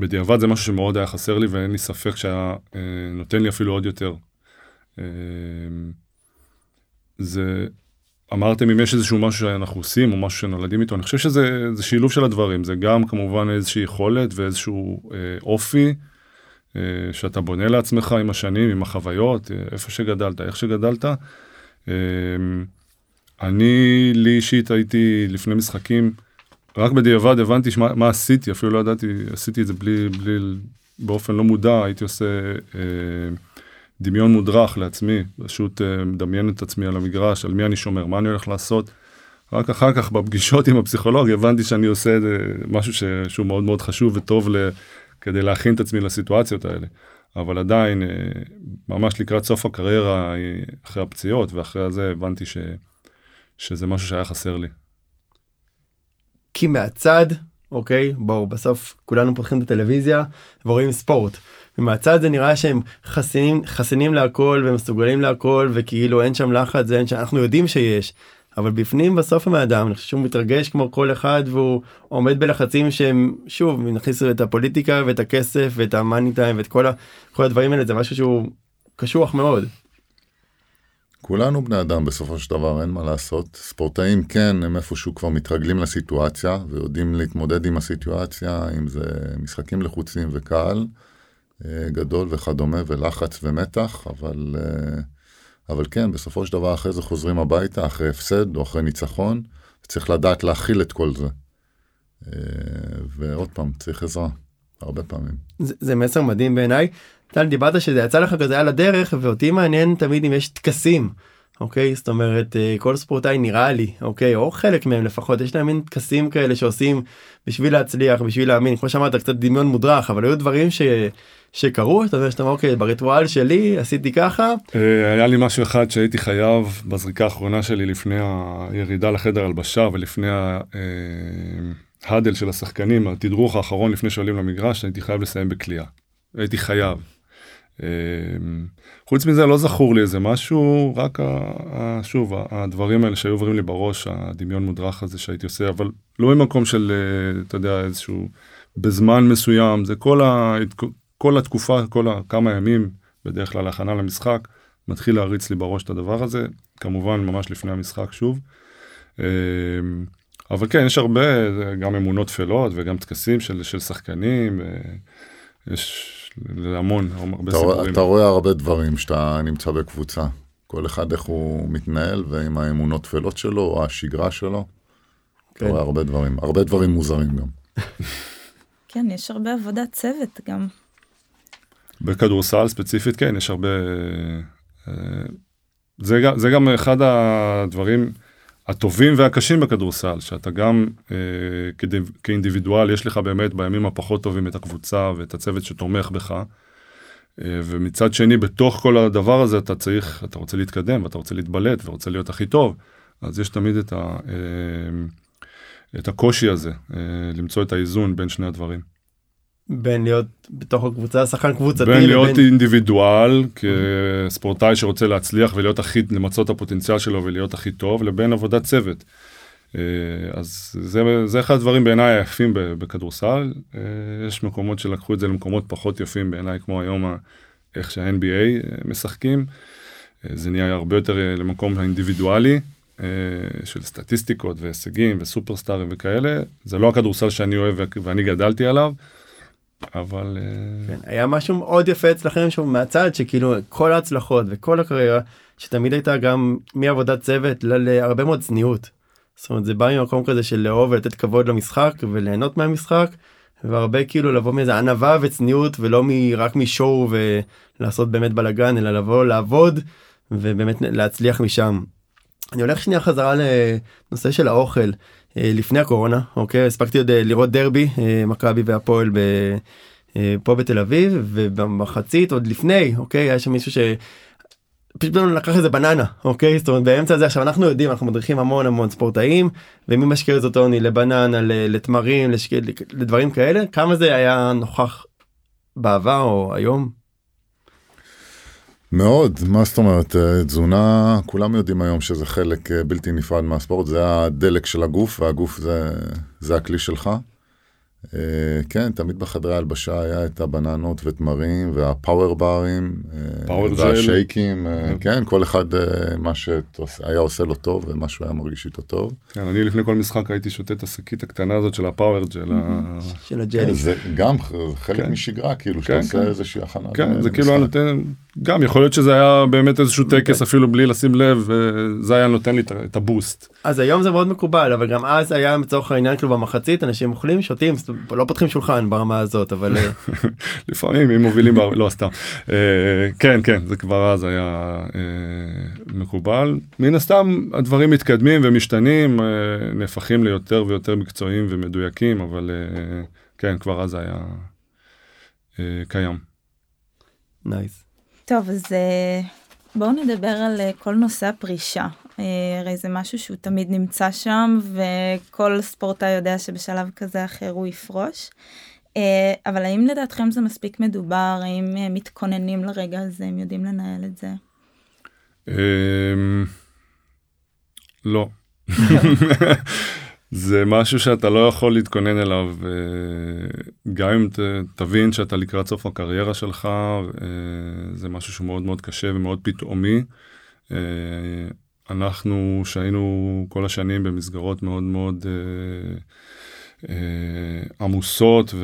בדיעבד זה משהו שמאוד היה חסר לי ואין לי ספק שהיה אה, נותן לי אפילו עוד יותר. זה, אמרתם אם יש איזשהו משהו שאנחנו עושים או משהו שנולדים איתו, אני חושב שזה שילוב של הדברים, זה גם כמובן איזושהי יכולת ואיזשהו אה, אופי אה, שאתה בונה לעצמך עם השנים, עם החוויות, איפה שגדלת, איך שגדלת. אמ, אני, לי אישית הייתי לפני משחקים, רק בדיעבד הבנתי שמה, מה עשיתי, אפילו לא ידעתי, עשיתי את זה בלי, בלי, באופן לא מודע, הייתי עושה אה, דמיון מודרך לעצמי, פשוט אה, מדמיין את עצמי על המגרש, על מי אני שומר, מה אני הולך לעשות. רק אחר כך בפגישות עם הפסיכולוג הבנתי שאני עושה משהו ש, שהוא מאוד מאוד חשוב וטוב ל, כדי להכין את עצמי לסיטואציות האלה. אבל עדיין, אה, ממש לקראת סוף הקריירה, אחרי הפציעות ואחרי זה, הבנתי ש, שזה משהו שהיה חסר לי. כי מהצד אוקיי בואו בסוף כולנו פותחים את הטלוויזיה ורואים ספורט ומהצד זה נראה שהם חסינים חסינים להכל ומסוגלים להכל וכאילו אין שם לחץ אין שאנחנו יודעים שיש. אבל בפנים בסוף הם האדם אני חושב שהוא מתרגש כמו כל אחד והוא עומד בלחצים שהם שוב נכניסו את הפוליטיקה ואת הכסף ואת המאני טיים ואת כל, ה, כל הדברים האלה זה משהו שהוא קשוח מאוד. כולנו בני אדם בסופו של דבר, אין מה לעשות. ספורטאים כן, הם איפשהו כבר מתרגלים לסיטואציה ויודעים להתמודד עם הסיטואציה, אם זה משחקים לחוצים וקהל אה, גדול וכדומה ולחץ ומתח, אבל, אה, אבל כן, בסופו של דבר אחרי זה חוזרים הביתה, אחרי הפסד או אחרי ניצחון, צריך לדעת להכיל את כל זה. אה, ועוד פעם, צריך עזרה, הרבה פעמים. זה, זה מסר מדהים בעיניי. טל דיברת שזה יצא לך כזה על הדרך ואותי מעניין תמיד אם יש טקסים. אוקיי זאת אומרת אה, כל ספורטאי נראה לי אוקיי או חלק מהם לפחות יש להם מין טקסים כאלה שעושים בשביל להצליח בשביל להאמין כמו שאמרת קצת דמיון מודרך אבל היו דברים ש... שקרו אתה יודע שאתה אומר אוקיי בריטואל שלי עשיתי ככה. אה, היה לי משהו אחד שהייתי חייב בזריקה האחרונה שלי לפני הירידה לחדר הלבשה ולפני ההאדל של השחקנים התדרוך האחרון לפני שעולים למגרש הייתי חייב לסיים בקליעה. הייתי חייב. אמ, חוץ מזה לא זכור לי איזה משהו, רק ה, שוב הדברים האלה שהיו עוברים לי בראש, הדמיון מודרך הזה שהייתי עושה, אבל לא ממקום של, אה, אתה יודע, איזשהו, בזמן מסוים, זה כל, ה, כל התקופה, כל כמה ימים, בדרך כלל הכנה למשחק, מתחיל להריץ לי בראש את הדבר הזה, כמובן ממש לפני המשחק שוב. אמ, אבל כן, יש הרבה, גם אמונות טפלות וגם טקסים של, של שחקנים. אה, יש המון, הרבה אתה סיפורים. אתה רואה הרבה דברים שאתה נמצא בקבוצה. כל אחד איך הוא מתנהל ועם האמונות טפלות שלו או השגרה שלו. כן. אתה רואה הרבה דברים, הרבה דברים מוזרים גם. כן, יש הרבה עבודת צוות גם. בכדורסל ספציפית כן, יש הרבה... אה, זה גם, זה גם אחד הדברים הטובים והקשים בכדורסל, שאתה גם אה, כדי, כאינדיבידואל, יש לך באמת בימים הפחות טובים את הקבוצה ואת הצוות שתומך בך. אה, ומצד שני, בתוך כל הדבר הזה אתה צריך, אתה רוצה להתקדם ואתה רוצה להתבלט ורוצה להיות הכי טוב, אז יש תמיד את, ה, אה, את הקושי הזה, אה, למצוא את האיזון בין שני הדברים. בין להיות בתוך הקבוצה שחקן קבוצתי בין להיות לבין... אינדיבידואל כספורטאי שרוצה להצליח ולהיות הכי למצות את הפוטנציאל שלו ולהיות הכי טוב לבין עבודת צוות. אה, אז זה, זה אחד הדברים בעיניי היפים בכדורסל אה, יש מקומות שלקחו את זה למקומות פחות יפים בעיניי כמו היום איך שה-NBA אה, משחקים. זה נהיה הרבה יותר למקום האינדיבידואלי של סטטיסטיקות והישגים וסופרסטארים וכאלה זה לא הכדורסל שאני אוהב ואני גדלתי עליו. אבל אה, כן, היה משהו מאוד יפה אצלכם שהוא מהצד שכאילו כל ההצלחות וכל הקריירה שתמיד הייתה גם מעבודת צוות להרבה מאוד צניעות. זאת אומרת זה בא ממקום כזה של לאהוב ולתת כבוד למשחק וליהנות מהמשחק והרבה כאילו לבוא מאיזה ענווה וצניעות ולא רק משואו ולעשות באמת בלאגן אלא לבוא לעבוד ובאמת להצליח משם. אני הולך שנייה חזרה לנושא של האוכל. אה, לפני הקורונה אוקיי? הספקתי עוד אה, לראות דרבי אה, מכבי והפועל ב... פה בתל אביב ובמחצית עוד לפני אוקיי? היה שם מישהו ש... פשוט לקח איזה בננה אוקיי? זאת אומרת באמצע זה עכשיו אנחנו יודעים אנחנו מדריכים המון המון ספורטאים ומי משקה איזוטוני לבננה לתמרים לשק... לדברים כאלה? כמה זה היה נוכח בעבר או היום. מאוד, מה זאת אומרת, אה, תזונה, כולם יודעים היום שזה חלק אה, בלתי נפרד מהספורט, זה הדלק של הגוף, והגוף זה, זה הכלי שלך. Uh, כן, תמיד בחדרי ההלבשה היה את הבננות ותמרים והפאוור ברים, והשייקים, uh, כן, כל אחד מה שהיה עושה לו טוב ומה שהוא היה מרגיש איתו טוב. כן, אני לפני כל משחק הייתי שותה את השקית הקטנה הזאת של הפאוור ג'ל. של הג'לי. זה גם חלק כן. משגרה, כאילו, שאתה כן, עושה כן. איזושהי הכנה. כן, זה כאילו היה נותן, גם יכול להיות שזה היה באמת איזשהו טקס אפילו בלי לשים לב, זה היה נותן לי את הבוסט. אז היום זה מאוד מקובל, אבל גם אז היה לצורך העניין כאילו במחצית אנשים אוכלים, שותים, לא פותחים שולחן ברמה הזאת אבל אה, לפעמים אם מובילים לא סתם אה, כן כן זה כבר אז היה אה, מקובל מן הסתם הדברים מתקדמים ומשתנים נהפכים ליותר ויותר מקצועיים ומדויקים אבל כן כבר אז היה קיים. נייס. טוב אז בואו נדבר על כל נושא הפרישה אה, הרי זה משהו שהוא תמיד נמצא שם וכל ספורטאי יודע שבשלב כזה אחר הוא יפרוש. אה, אבל האם לדעתכם זה מספיק מדובר? האם אה, מתכוננים לרגע הזה? הם יודעים לנהל את זה? אמ, לא. זה משהו שאתה לא יכול להתכונן אליו, אה, גם אם תבין שאתה לקראת סוף הקריירה שלך, זה משהו שהוא מאוד מאוד קשה ומאוד פתאומי. אנחנו שהיינו כל השנים במסגרות מאוד מאוד אה, עמוסות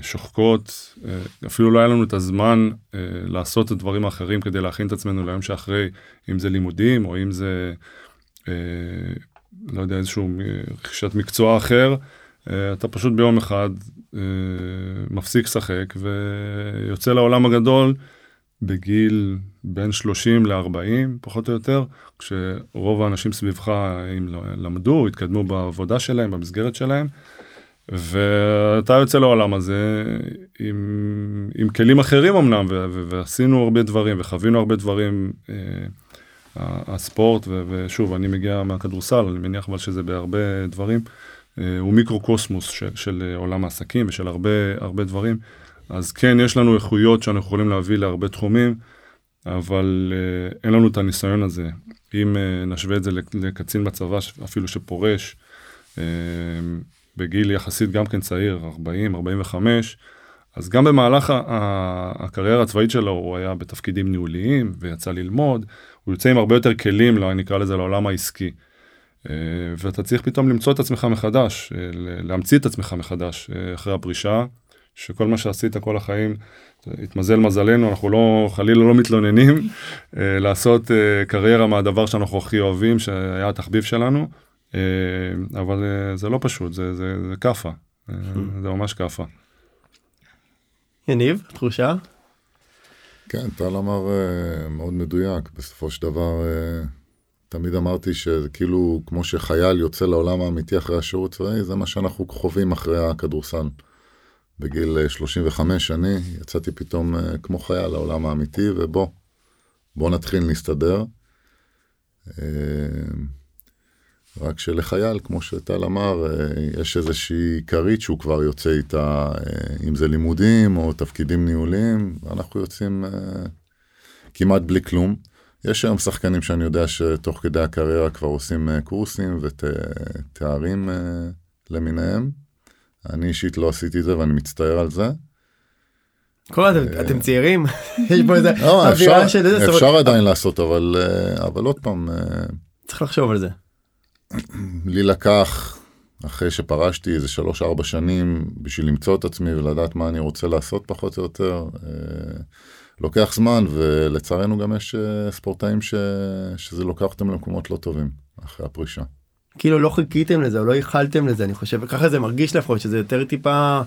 ושוחקות, אה, אפילו לא היה לנו את הזמן אה, לעשות את הדברים האחרים כדי להכין את עצמנו ליום שאחרי, אם זה לימודים או אם זה, לא יודע, איזשהו רכישת מקצוע אחר, אתה פשוט ביום אחד מפסיק לשחק ויוצא לעולם הגדול בגיל בין 30 ל-40 פחות או יותר, כשרוב האנשים סביבך אם לא, למדו, התקדמו בעבודה שלהם, במסגרת שלהם, ואתה יוצא לעולם הזה עם, עם כלים אחרים אמנם, ועשינו הרבה דברים וחווינו הרבה דברים, אה, הספורט, ושוב, אני מגיע מהכדורסל, אני מניח אבל שזה בהרבה דברים, אה, הוא מיקרו-קוסמוס של, של עולם העסקים ושל הרבה, הרבה דברים. אז כן, יש לנו איכויות שאנחנו יכולים להביא להרבה תחומים, אבל uh, אין לנו את הניסיון הזה. אם נשווה את זה לקצין בצבא, אפילו שפורש, בגיל יחסית גם כן צעיר, 40, 45, אז גם במהלך הקריירה הצבאית שלו הוא היה בתפקידים ניהוליים ויצא ללמוד, הוא יוצא עם הרבה יותר כלים, לא נקרא לזה לעולם העסקי. ואתה צריך פתאום למצוא את עצמך מחדש, להמציא את עצמך מחדש אחרי הפרישה. שכל מה שעשית כל החיים, התמזל מזלנו, אנחנו לא, חלילה לא מתלוננים, אה, לעשות אה, קריירה מהדבר שאנחנו הכי אוהבים, שהיה התחביב שלנו, אה, אבל זה לא פשוט, זה, זה, זה כאפה, זה ממש כאפה. יניב, תחושה? כן, טל אמר מאוד מדויק, בסופו של דבר תמיד אמרתי שכאילו כמו שחייל יוצא לעולם האמיתי אחרי השירות צבאי, זה מה שאנחנו חווים אחרי הכדורסל. בגיל 35 אה, אני יצאתי פתאום אה, כמו חייל לעולם האמיתי, ובוא, בוא נתחיל להסתדר. אה, רק שלחייל, כמו שטל אמר, יש איזושהי כרית שהוא כבר יוצא איתה, אם זה לימודים או תפקידים ניהוליים, ואנחנו יוצאים כמעט בלי כלום. יש היום שחקנים שאני יודע שתוך כדי הקריירה כבר עושים קורסים ותארים למיניהם. אני אישית לא עשיתי את זה ואני מצטער על זה. כל אתם, אה, אתם צעירים, יש פה איזה לא, אווירה של איזה... אפשר עדיין לעשות אבל אה, אבל עוד פעם. אה, צריך לחשוב על זה. לי לקח אחרי שפרשתי איזה שלוש ארבע שנים בשביל למצוא את עצמי ולדעת מה אני רוצה לעשות פחות או יותר. לוקח זמן ולצערנו גם יש ספורטאים ש... שזה לוקח אותם למקומות לא טובים אחרי הפרישה. כאילו לא חיכיתם לזה או לא ייחלתם לזה אני חושב ככה זה מרגיש לפחות שזה יותר טיפה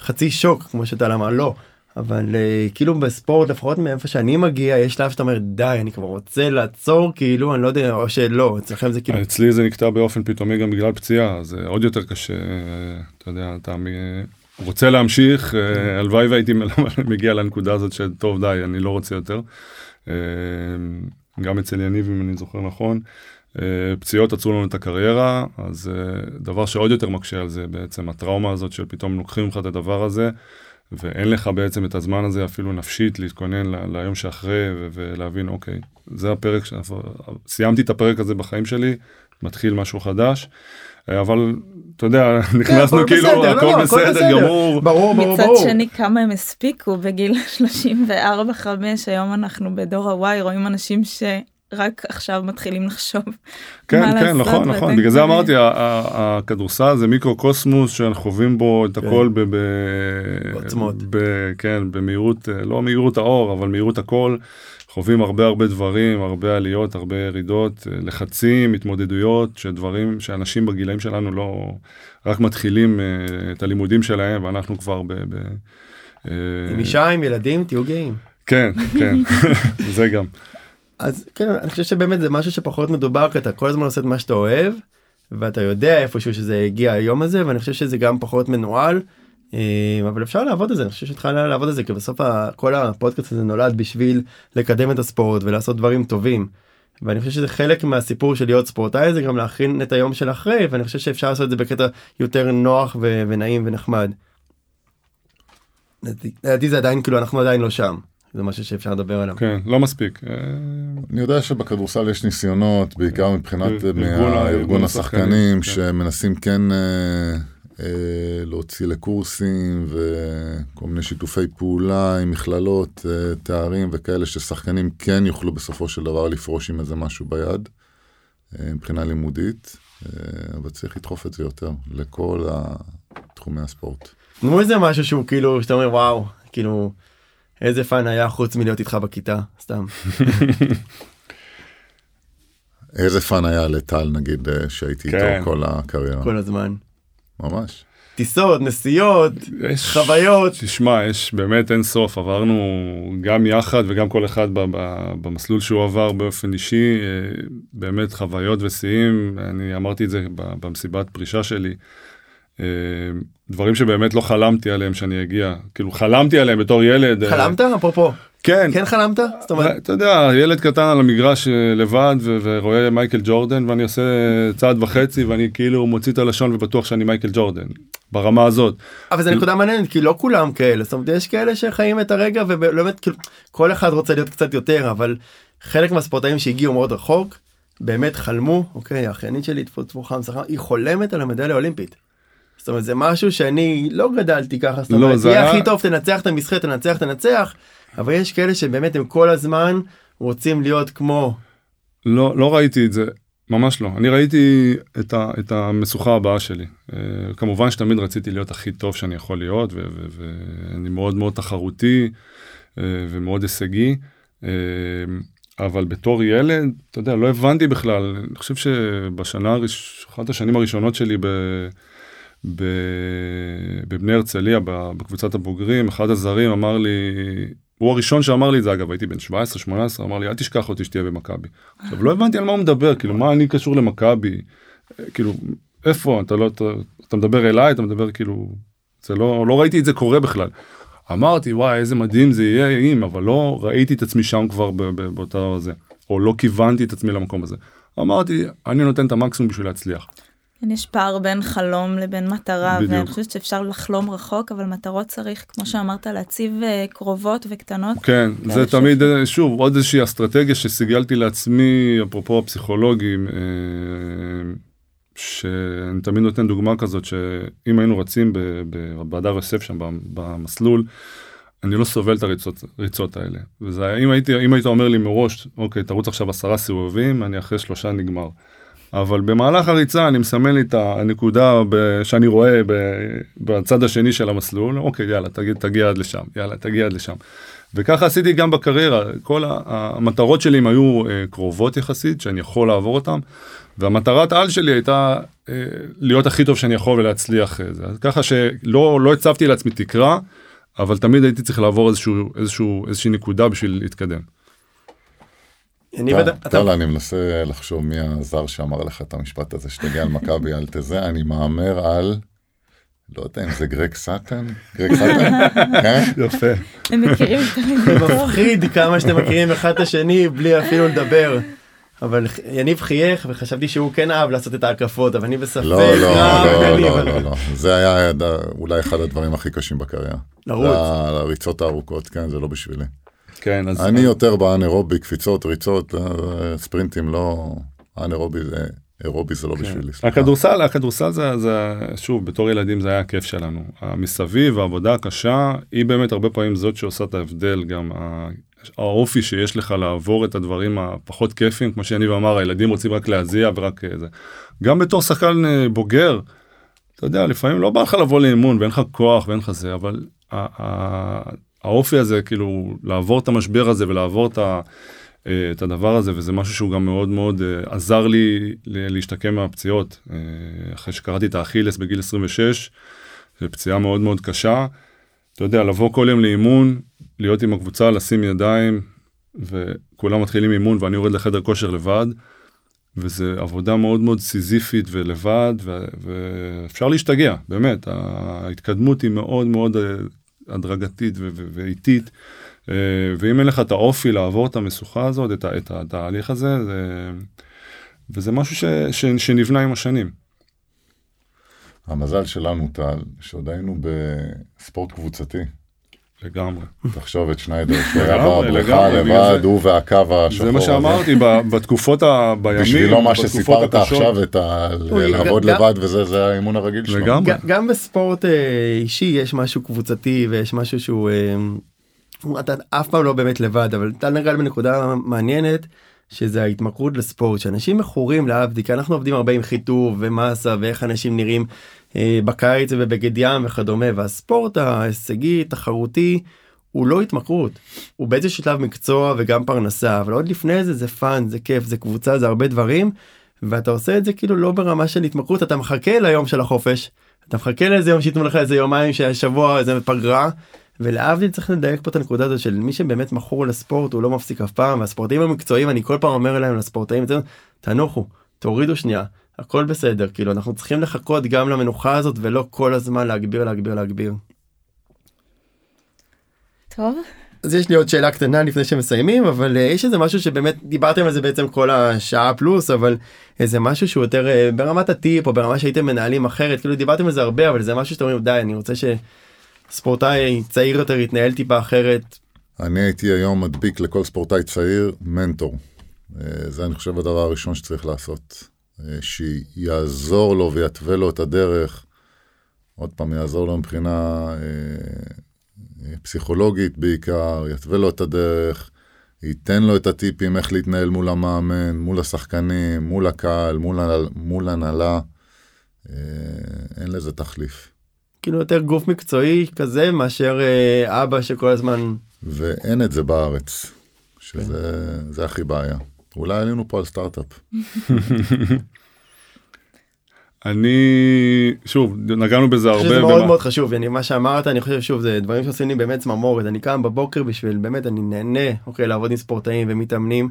חצי שוק כמו שאתה אמר לא אבל uh, כאילו בספורט לפחות מאיפה שאני מגיע יש שלב שאתה אומר די אני כבר רוצה לעצור כאילו אני לא יודע או שלא אצלכם זה כאילו אצלי זה נקטע באופן פתאומי גם בגלל פציעה זה עוד יותר קשה אתה יודע אתה רוצה להמשיך אה, הלוואי והייתי מגיע לנקודה הזאת שטוב די אני לא רוצה יותר. אה, גם אצל יניב אם אני זוכר נכון. אה, פציעות עצרו לנו את הקריירה, אז אה, דבר שעוד יותר מקשה על זה בעצם הטראומה הזאת של פתאום לוקחים לך את הדבר הזה, ואין לך בעצם את הזמן הזה אפילו נפשית להתכונן ל- ליום שאחרי ו- ולהבין אוקיי, זה הפרק, ש... סיימתי את הפרק הזה בחיים שלי, מתחיל משהו חדש. אה, אבל אתה יודע כן, נכנסנו כאילו בסדר, לא, הכל לא, בסדר, בסדר גמור ברור ברור מצד ברור. שני כמה הם הספיקו בגיל 34 5 היום אנחנו בדור הוואי רואים אנשים ש... רק עכשיו מתחילים לחשוב כן, מה כן, לעשות. כן, נכון, נכון, בגלל זה אמרתי, הכדורסל זה מיקרו קוסמוס שאנחנו חווים בו את כן. הכל ב... בעצמות. כן, במהירות, לא מהירות האור, אבל מהירות הכל. חווים הרבה הרבה דברים, הרבה עליות, הרבה ירידות, לחצים, התמודדויות, שדברים שאנשים בגילאים שלנו לא רק מתחילים אה, את הלימודים שלהם, ואנחנו כבר ב... ב אה, עם אישה, עם ילדים, תהיו גאים. כן, כן, זה גם. אז כן אני חושב שבאמת זה משהו שפחות מדובר כי אתה כל הזמן עושה את מה שאתה אוהב ואתה יודע איפשהו שזה הגיע היום הזה ואני חושב שזה גם פחות מנוהל. אה, אבל אפשר לעבוד על זה אני חושב שהתחלנו לעבוד על זה כי בסוף כל הפודקאסט הזה נולד בשביל לקדם את הספורט ולעשות דברים טובים. ואני חושב שזה חלק מהסיפור של להיות ספורטאי זה גם להכין את היום של אחרי ואני חושב שאפשר לעשות את זה בקטע יותר נוח ונעים ונחמד. לדעתי זה עדיין כאילו אנחנו עדיין לא שם. זה משהו שאפשר לדבר עליו. כן, לא מספיק. אה, אני יודע שבכדורסל יש ניסיונות, בעיקר מבחינת ארגון מהארגון הארגון השחקנים, כן. שמנסים כן אה, אה, להוציא לקורסים וכל מיני שיתופי פעולה עם מכללות, אה, תארים וכאלה, ששחקנים כן יוכלו בסופו של דבר לפרוש עם איזה משהו ביד, אה, מבחינה לימודית, אה, אבל צריך לדחוף את זה יותר לכל תחומי הספורט. תנו איזה משהו שהוא כאילו שאתה אומר וואו כאילו איזה fun היה חוץ מלהיות איתך בכיתה סתם. איזה fun היה לטל נגיד אה, שהייתי כן. איתו כל הקריירה, כל הזמן. ממש. טיסות נסיעות יש- חוויות. תשמע, יש באמת אין סוף, עברנו גם יחד וגם כל אחד ב- ב- במסלול שהוא עבר באופן אישי, אה, באמת חוויות ושיאים, אני אמרתי את זה במסיבת פרישה שלי. אה, דברים שבאמת לא חלמתי עליהם שאני אגיע, כאילו חלמתי עליהם בתור ילד. אה, חלמת אפרופו כן, כן חלמת זאת אומרת אתה יודע, ילד קטן על המגרש אה, לבד ו- ורואה מייקל ג'ורדן ואני עושה צעד וחצי ואני כאילו מוציא את הלשון ובטוח שאני מייקל ג'ורדן, ברמה הזאת. אבל זו נקודה מעניינת כי לא כולם כאלה זאת אומרת יש כאלה שחיים את הרגע ובאמת כאילו כל אחד רוצה להיות קצת יותר אבל חלק מהספורטאים שהגיעו מאוד רחוק באמת חלמו אוקיי האחיינית שלי טפו טפו חם שכר היא חולמת על המדליה האולימפית. זאת אומרת זה משהו שאני לא גדלתי ככה זאת לא, אומרת תהיה היה- הכי טוב תנצח את המשחק תנצח תנצח אבל יש כאלה שבאמת הם כל הזמן רוצים להיות כמו לא, לא ראיתי את זה, ממש לא. אני ראיתי את, ה, את המשוכה הבאה שלי. Uh, כמובן שתמיד רציתי להיות הכי טוב שאני יכול להיות, ואני מאוד מאוד תחרותי uh, ומאוד הישגי. Uh, אבל בתור ילד, אתה יודע, לא הבנתי בכלל. אני חושב שבשנה, הראש- אחת השנים הראשונות שלי ב... בבני הרצליה, בקבוצת הבוגרים, אחד הזרים אמר לי, הוא הראשון שאמר לי את זה, אגב, הייתי בן 17-18, אמר לי, אל תשכח אותי שתהיה במכבי. עכשיו, לא הבנתי על מה הוא מדבר, כאילו, מה אני קשור למכבי? כאילו, איפה, אתה לא, אתה, אתה מדבר אליי, אתה מדבר כאילו, זה לא, לא ראיתי את זה קורה בכלל. אמרתי, וואי, איזה מדהים זה יהיה אם, אבל לא ראיתי את עצמי שם כבר באותה זה, או לא כיוונתי את עצמי למקום הזה. אמרתי, אני נותן את המקסימום בשביל להצליח. כן, יש פער בין חלום לבין מטרה, בדיוק. ואני חושבת שאפשר לחלום רחוק, אבל מטרות צריך, כמו שאמרת, להציב אה, קרובות וקטנות. כן, כאלה זה ש- תמיד, שוב, עוד איזושהי אסטרטגיה שסיגלתי לעצמי, אפרופו הפסיכולוגים, אה, שאני תמיד נותן דוגמה כזאת, שאם היינו רצים בהדר יוסף שם במ- במסלול, אני לא סובל את הריצות הריצות האלה. וזה היה, אם הייתי, אם היית אומר לי מראש, אוקיי, תרוץ עכשיו עשרה סיבובים, אני אחרי שלושה נגמר. אבל במהלך הריצה אני מסמן לי את הנקודה ב- שאני רואה ב- בצד השני של המסלול, אוקיי, יאללה, תגיע, תגיע עד לשם, יאללה, תגיע עד לשם. וככה עשיתי גם בקריירה, כל המטרות שלי היו אה, קרובות יחסית, שאני יכול לעבור אותן, והמטרת על שלי הייתה אה, להיות הכי טוב שאני יכול ולהצליח. אה, זה. אז ככה שלא לא הצבתי לעצמי תקרה, אבל תמיד הייתי צריך לעבור איזשהו, איזשהו, איזושהי נקודה בשביל להתקדם. אני טל, ודא- אתה- טל, אני מנסה לחשוב מי הזר שאמר לך את המשפט הזה, שתגיע על מכבי, אל תזה, אני מהמר על, לא יודע אם זה גרג סאטן? גרג סאטן? כן? יפה. הם מכירים את זה מפחיד כמה שאתם מכירים אחד את השני בלי אפילו לדבר. אבל יניב חייך וחשבתי שהוא כן אהב לעשות את ההקפות אבל אני בספק. לא, לא, לא, יניב, לא, אבל- לא, לא. זה היה אולי אחד הדברים הכי קשים בקריירה. לרוץ. זה הריצות הארוכות, כן, זה לא בשבילי. כן, אז... אני יותר באנארובי, קפיצות, ריצות, אה, ספרינטים, לא... האנארובי זה... אירובי זה לא בשבילי. סליחה. הכדורסל, הכדורסל זה, זה, שוב, בתור ילדים זה היה הכיף שלנו. המסביב, העבודה הקשה, היא באמת הרבה פעמים זאת שעושה את ההבדל, גם האופי שיש לך לעבור את הדברים הפחות כיפים, כמו שיניב אמר, הילדים רוצים רק להזיע ורק אה, זה. גם בתור שחקן אה, בוגר, אתה יודע, לפעמים לא בא לך לבוא לאימון ואין לך כוח ואין לך זה, אבל האופי הזה, כאילו, לעבור את המשבר הזה ולעבור את ה... אה, את הדבר הזה וזה משהו שהוא גם מאוד מאוד אה, עזר לי להשתקם מהפציעות אה, אחרי שקראתי את האכילס בגיל 26 זו פציעה מאוד מאוד קשה. אתה יודע לבוא כל יום לאימון להיות עם הקבוצה לשים ידיים וכולם מתחילים אימון ואני יורד לחדר כושר לבד. וזה עבודה מאוד מאוד סיזיפית ולבד ואפשר להשתגע באמת ההתקדמות היא מאוד מאוד הדרגתית ואיטית. אה, ואם אין לך את האופי לעבור את המשוכה הזאת, את, את התהליך הזה, זה, וזה משהו ש, ש, שנבנה עם השנים. המזל שלנו, טל, שעוד היינו בספורט קבוצתי. לגמרי. תחשוב את שניידר, שהוא היה לגמרי, בבריכה לבד, זה- הוא והקו השחור. זה מה. שאמרתי, ב- בתקופות, ה- בימים, בשבילו מה שסיפרת. עכשיו, את ה- לעבוד לבד וזה, זה האימון הרגיל שלו. לגמרי. גם- גם בספורט אה, אישי יש משהו קבוצתי ויש משהו שהוא אה, אתה אף פעם לא באמת לבד אבל אתה נגעת בנקודה מעניינת שזה ההתמכרות לספורט שאנשים מכורים להבדיל כי אנחנו עובדים הרבה עם חיטוב ומסה ואיך אנשים נראים בקיץ ובבגד ים וכדומה והספורט ההישגי תחרותי הוא לא התמכרות. הוא באיזשהו שלב מקצוע וגם פרנסה אבל עוד לפני זה זה fun זה כיף זה קבוצה זה הרבה דברים ואתה עושה את זה כאילו לא ברמה של התמכרות אתה מחכה ליום של החופש. אתה מחכה לאיזה יום שייתנו לך איזה יומיים שהשבוע איזה פגרה ולהבדיל צריך לדייק פה את הנקודה הזאת של מי שבאמת מכור לספורט הוא לא מפסיק אף פעם והספורטאים המקצועיים אני כל פעם אומר להם לספורטאים תנוחו תורידו שנייה הכל בסדר כאילו אנחנו צריכים לחכות גם למנוחה הזאת ולא כל הזמן להגביר להגביר להגביר. טוב, אז יש לי עוד שאלה קטנה לפני שמסיימים אבל uh, יש איזה משהו שבאמת דיברתם על זה בעצם כל השעה פלוס אבל איזה משהו שהוא יותר uh, ברמת הטיפ או ברמה שהייתם מנהלים אחרת כאילו דיברתם על זה הרבה אבל זה משהו שאתם אומרים די אני רוצה שספורטאי צעיר יותר יתנהל טיפה אחרת אני הייתי היום מדביק לכל ספורטאי צעיר מנטור. אה, זה אני חושב הדבר הראשון שצריך לעשות. אה, שיעזור לו ויתווה לו את הדרך. עוד פעם, יעזור לו מבחינה אה, אה, פסיכולוגית בעיקר, יתווה לו את הדרך, ייתן לו את הטיפים איך להתנהל מול המאמן, מול השחקנים, מול הקהל, מול, מול הנהלה. אה, אין לזה תחליף. כאילו יותר גוף מקצועי כזה מאשר uh, אבא שכל הזמן ואין את זה בארץ, שזה זה הכי בעיה. אולי עלינו פה על סטארט-אפ. אני, שוב, נגענו בזה הרבה. שזה מאוד במה- מאוד חשוב אני מה שאמרת אני חושב שוב זה דברים שעושים לי באמת צמרמורת אני קם בבוקר בשביל באמת אני נהנה אוקיי לעבוד עם ספורטאים ומתאמנים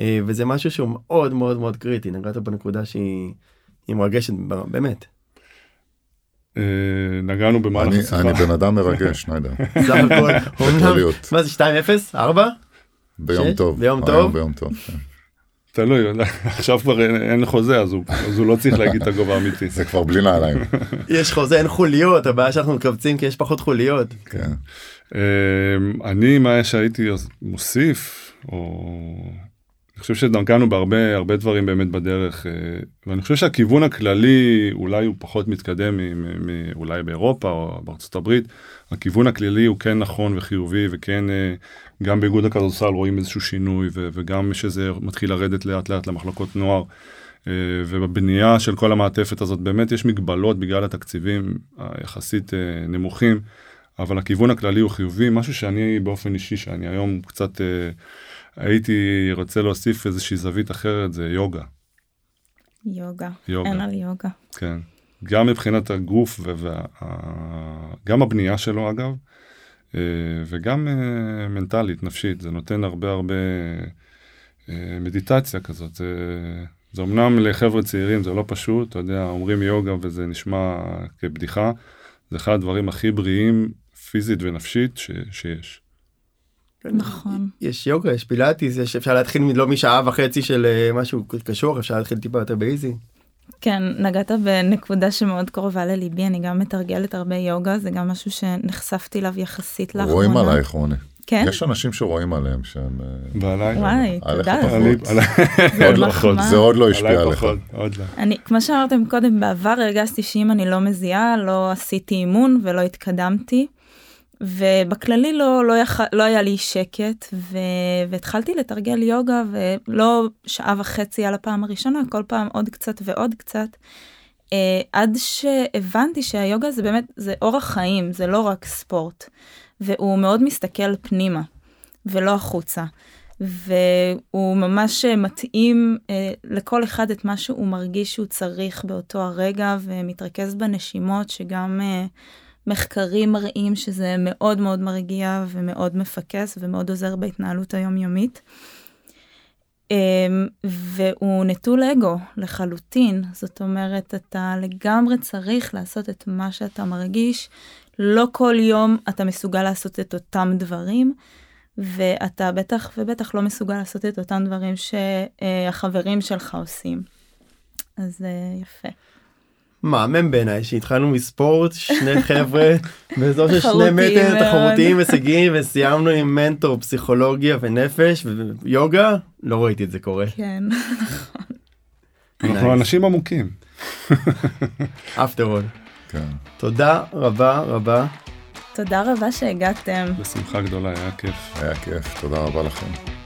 אה, וזה משהו שהוא מאוד מאוד מאוד קריטי נגעת בנקודה שהיא היא מרגשת באמת. אה, נגענו במהלך אני, השיחה. אני בן אדם מרגש, שניידר. סך הכל. מה זה 2-0 4 ביום? טוב. ביום טוב? ביום טוב. כן. תלוי, עכשיו כבר אין- חוזה, אז הוא אז הוא לא צריך להגיד את הגובה האמיתי. זה כבר בלי נעליים. יש חוזה אין חוליות הבעיה שאנחנו מקבצים כי יש פחות חוליות. כן. אמ, אני מה שהייתי מוסיף או אני חושב שדנקנו בהרבה הרבה דברים באמת בדרך אה, ואני חושב שהכיוון הכללי אולי הוא פחות מתקדם אולי באירופה או בארצות הברית הכיוון הכללי הוא כן נכון וחיובי וכן אה, גם באיגוד הכדורסל רואים איזשהו שינוי ו- וגם שזה מתחיל לרדת לאט לאט למחלקות נוער. אה, ובבנייה של כל המעטפת הזאת באמת יש מגבלות בגלל התקציבים היחסית אה, נמוכים. אבל הכיוון הכללי הוא חיובי, משהו שאני באופן אישי, שאני היום קצת אה, הייתי רוצה להוסיף איזושהי זווית אחרת, זה יוגה. יוגה. יוגה. אין על יוגה. כן. גם מבחינת הגוף וגם הבנייה שלו אגב, אה, וגם אה, מנטלית, נפשית, זה נותן הרבה הרבה אה, מדיטציה כזאת. זה, זה אמנם לחבר'ה צעירים זה לא פשוט, אתה יודע, אומרים יוגה וזה נשמע כבדיחה, זה אחד הדברים הכי בריאים פיזית ונפשית ש, שיש. נכון. יש יוגה יש פילאטיס יש אפשר להתחיל לא משעה וחצי של אה, משהו קשור אפשר להתחיל טיפה יותר באיזי. כן, נגעת בנקודה שמאוד קרובה לליבי, אני גם מתרגלת הרבה יוגה, זה גם משהו שנחשפתי אליו יחסית לאחרונה. רואים עלייך, רוני. כן? יש אנשים שרואים עליהם שהם... אה, ועליי? וואי, עליך תודה. זה עוד לא-. זה עוד לא השפיע עליך. עוד לא. אני, כמו שאמרתם קודם, בעבר הרגשתי שאם אני לא מזיעה, לא עשיתי אימון ולא התקדמתי. ובכללי לא, לא, יח... לא היה לי שקט, ו... והתחלתי לתרגל יוגה, ולא שעה וחצי על הפעם הראשונה, כל פעם עוד קצת ועוד קצת. אה, עד שהבנתי שהיוגה זה באמת, זה אורח חיים, זה לא רק ספורט. והוא מאוד מסתכל פנימה, ולא החוצה. והוא ממש מתאים אה, לכל אחד את מה שהוא מרגיש שהוא צריך באותו הרגע, ומתרכז בנשימות, שגם אה, מחקרים מראים שזה מאוד מאוד מרגיע ומאוד מפקס ומאוד עוזר בהתנהלות היומיומית. אה, והוא נטול אגו לחלוטין, זאת אומרת, אתה לגמרי צריך לעשות את מה שאתה מרגיש, לא כל יום אתה מסוגל לעשות את אותם דברים. ואתה בטח ובטח לא מסוגל לעשות את אותם דברים שהחברים שלך עושים. אז אה, יפה. מהמם בעיניי שהתחלנו מספורט שני חבר'ה באזור של שני מטר. תחרותיים הישגיים וסיימנו עם מנטור פסיכולוגיה ונפש ויוגה לא ראיתי את זה קורה. כן. אנחנו אנשים עמוקים. after all. כן. תודה רבה רבה. תודה רבה שהגעתם. בשמחה גדולה, היה כיף. היה כיף, תודה רבה לכם.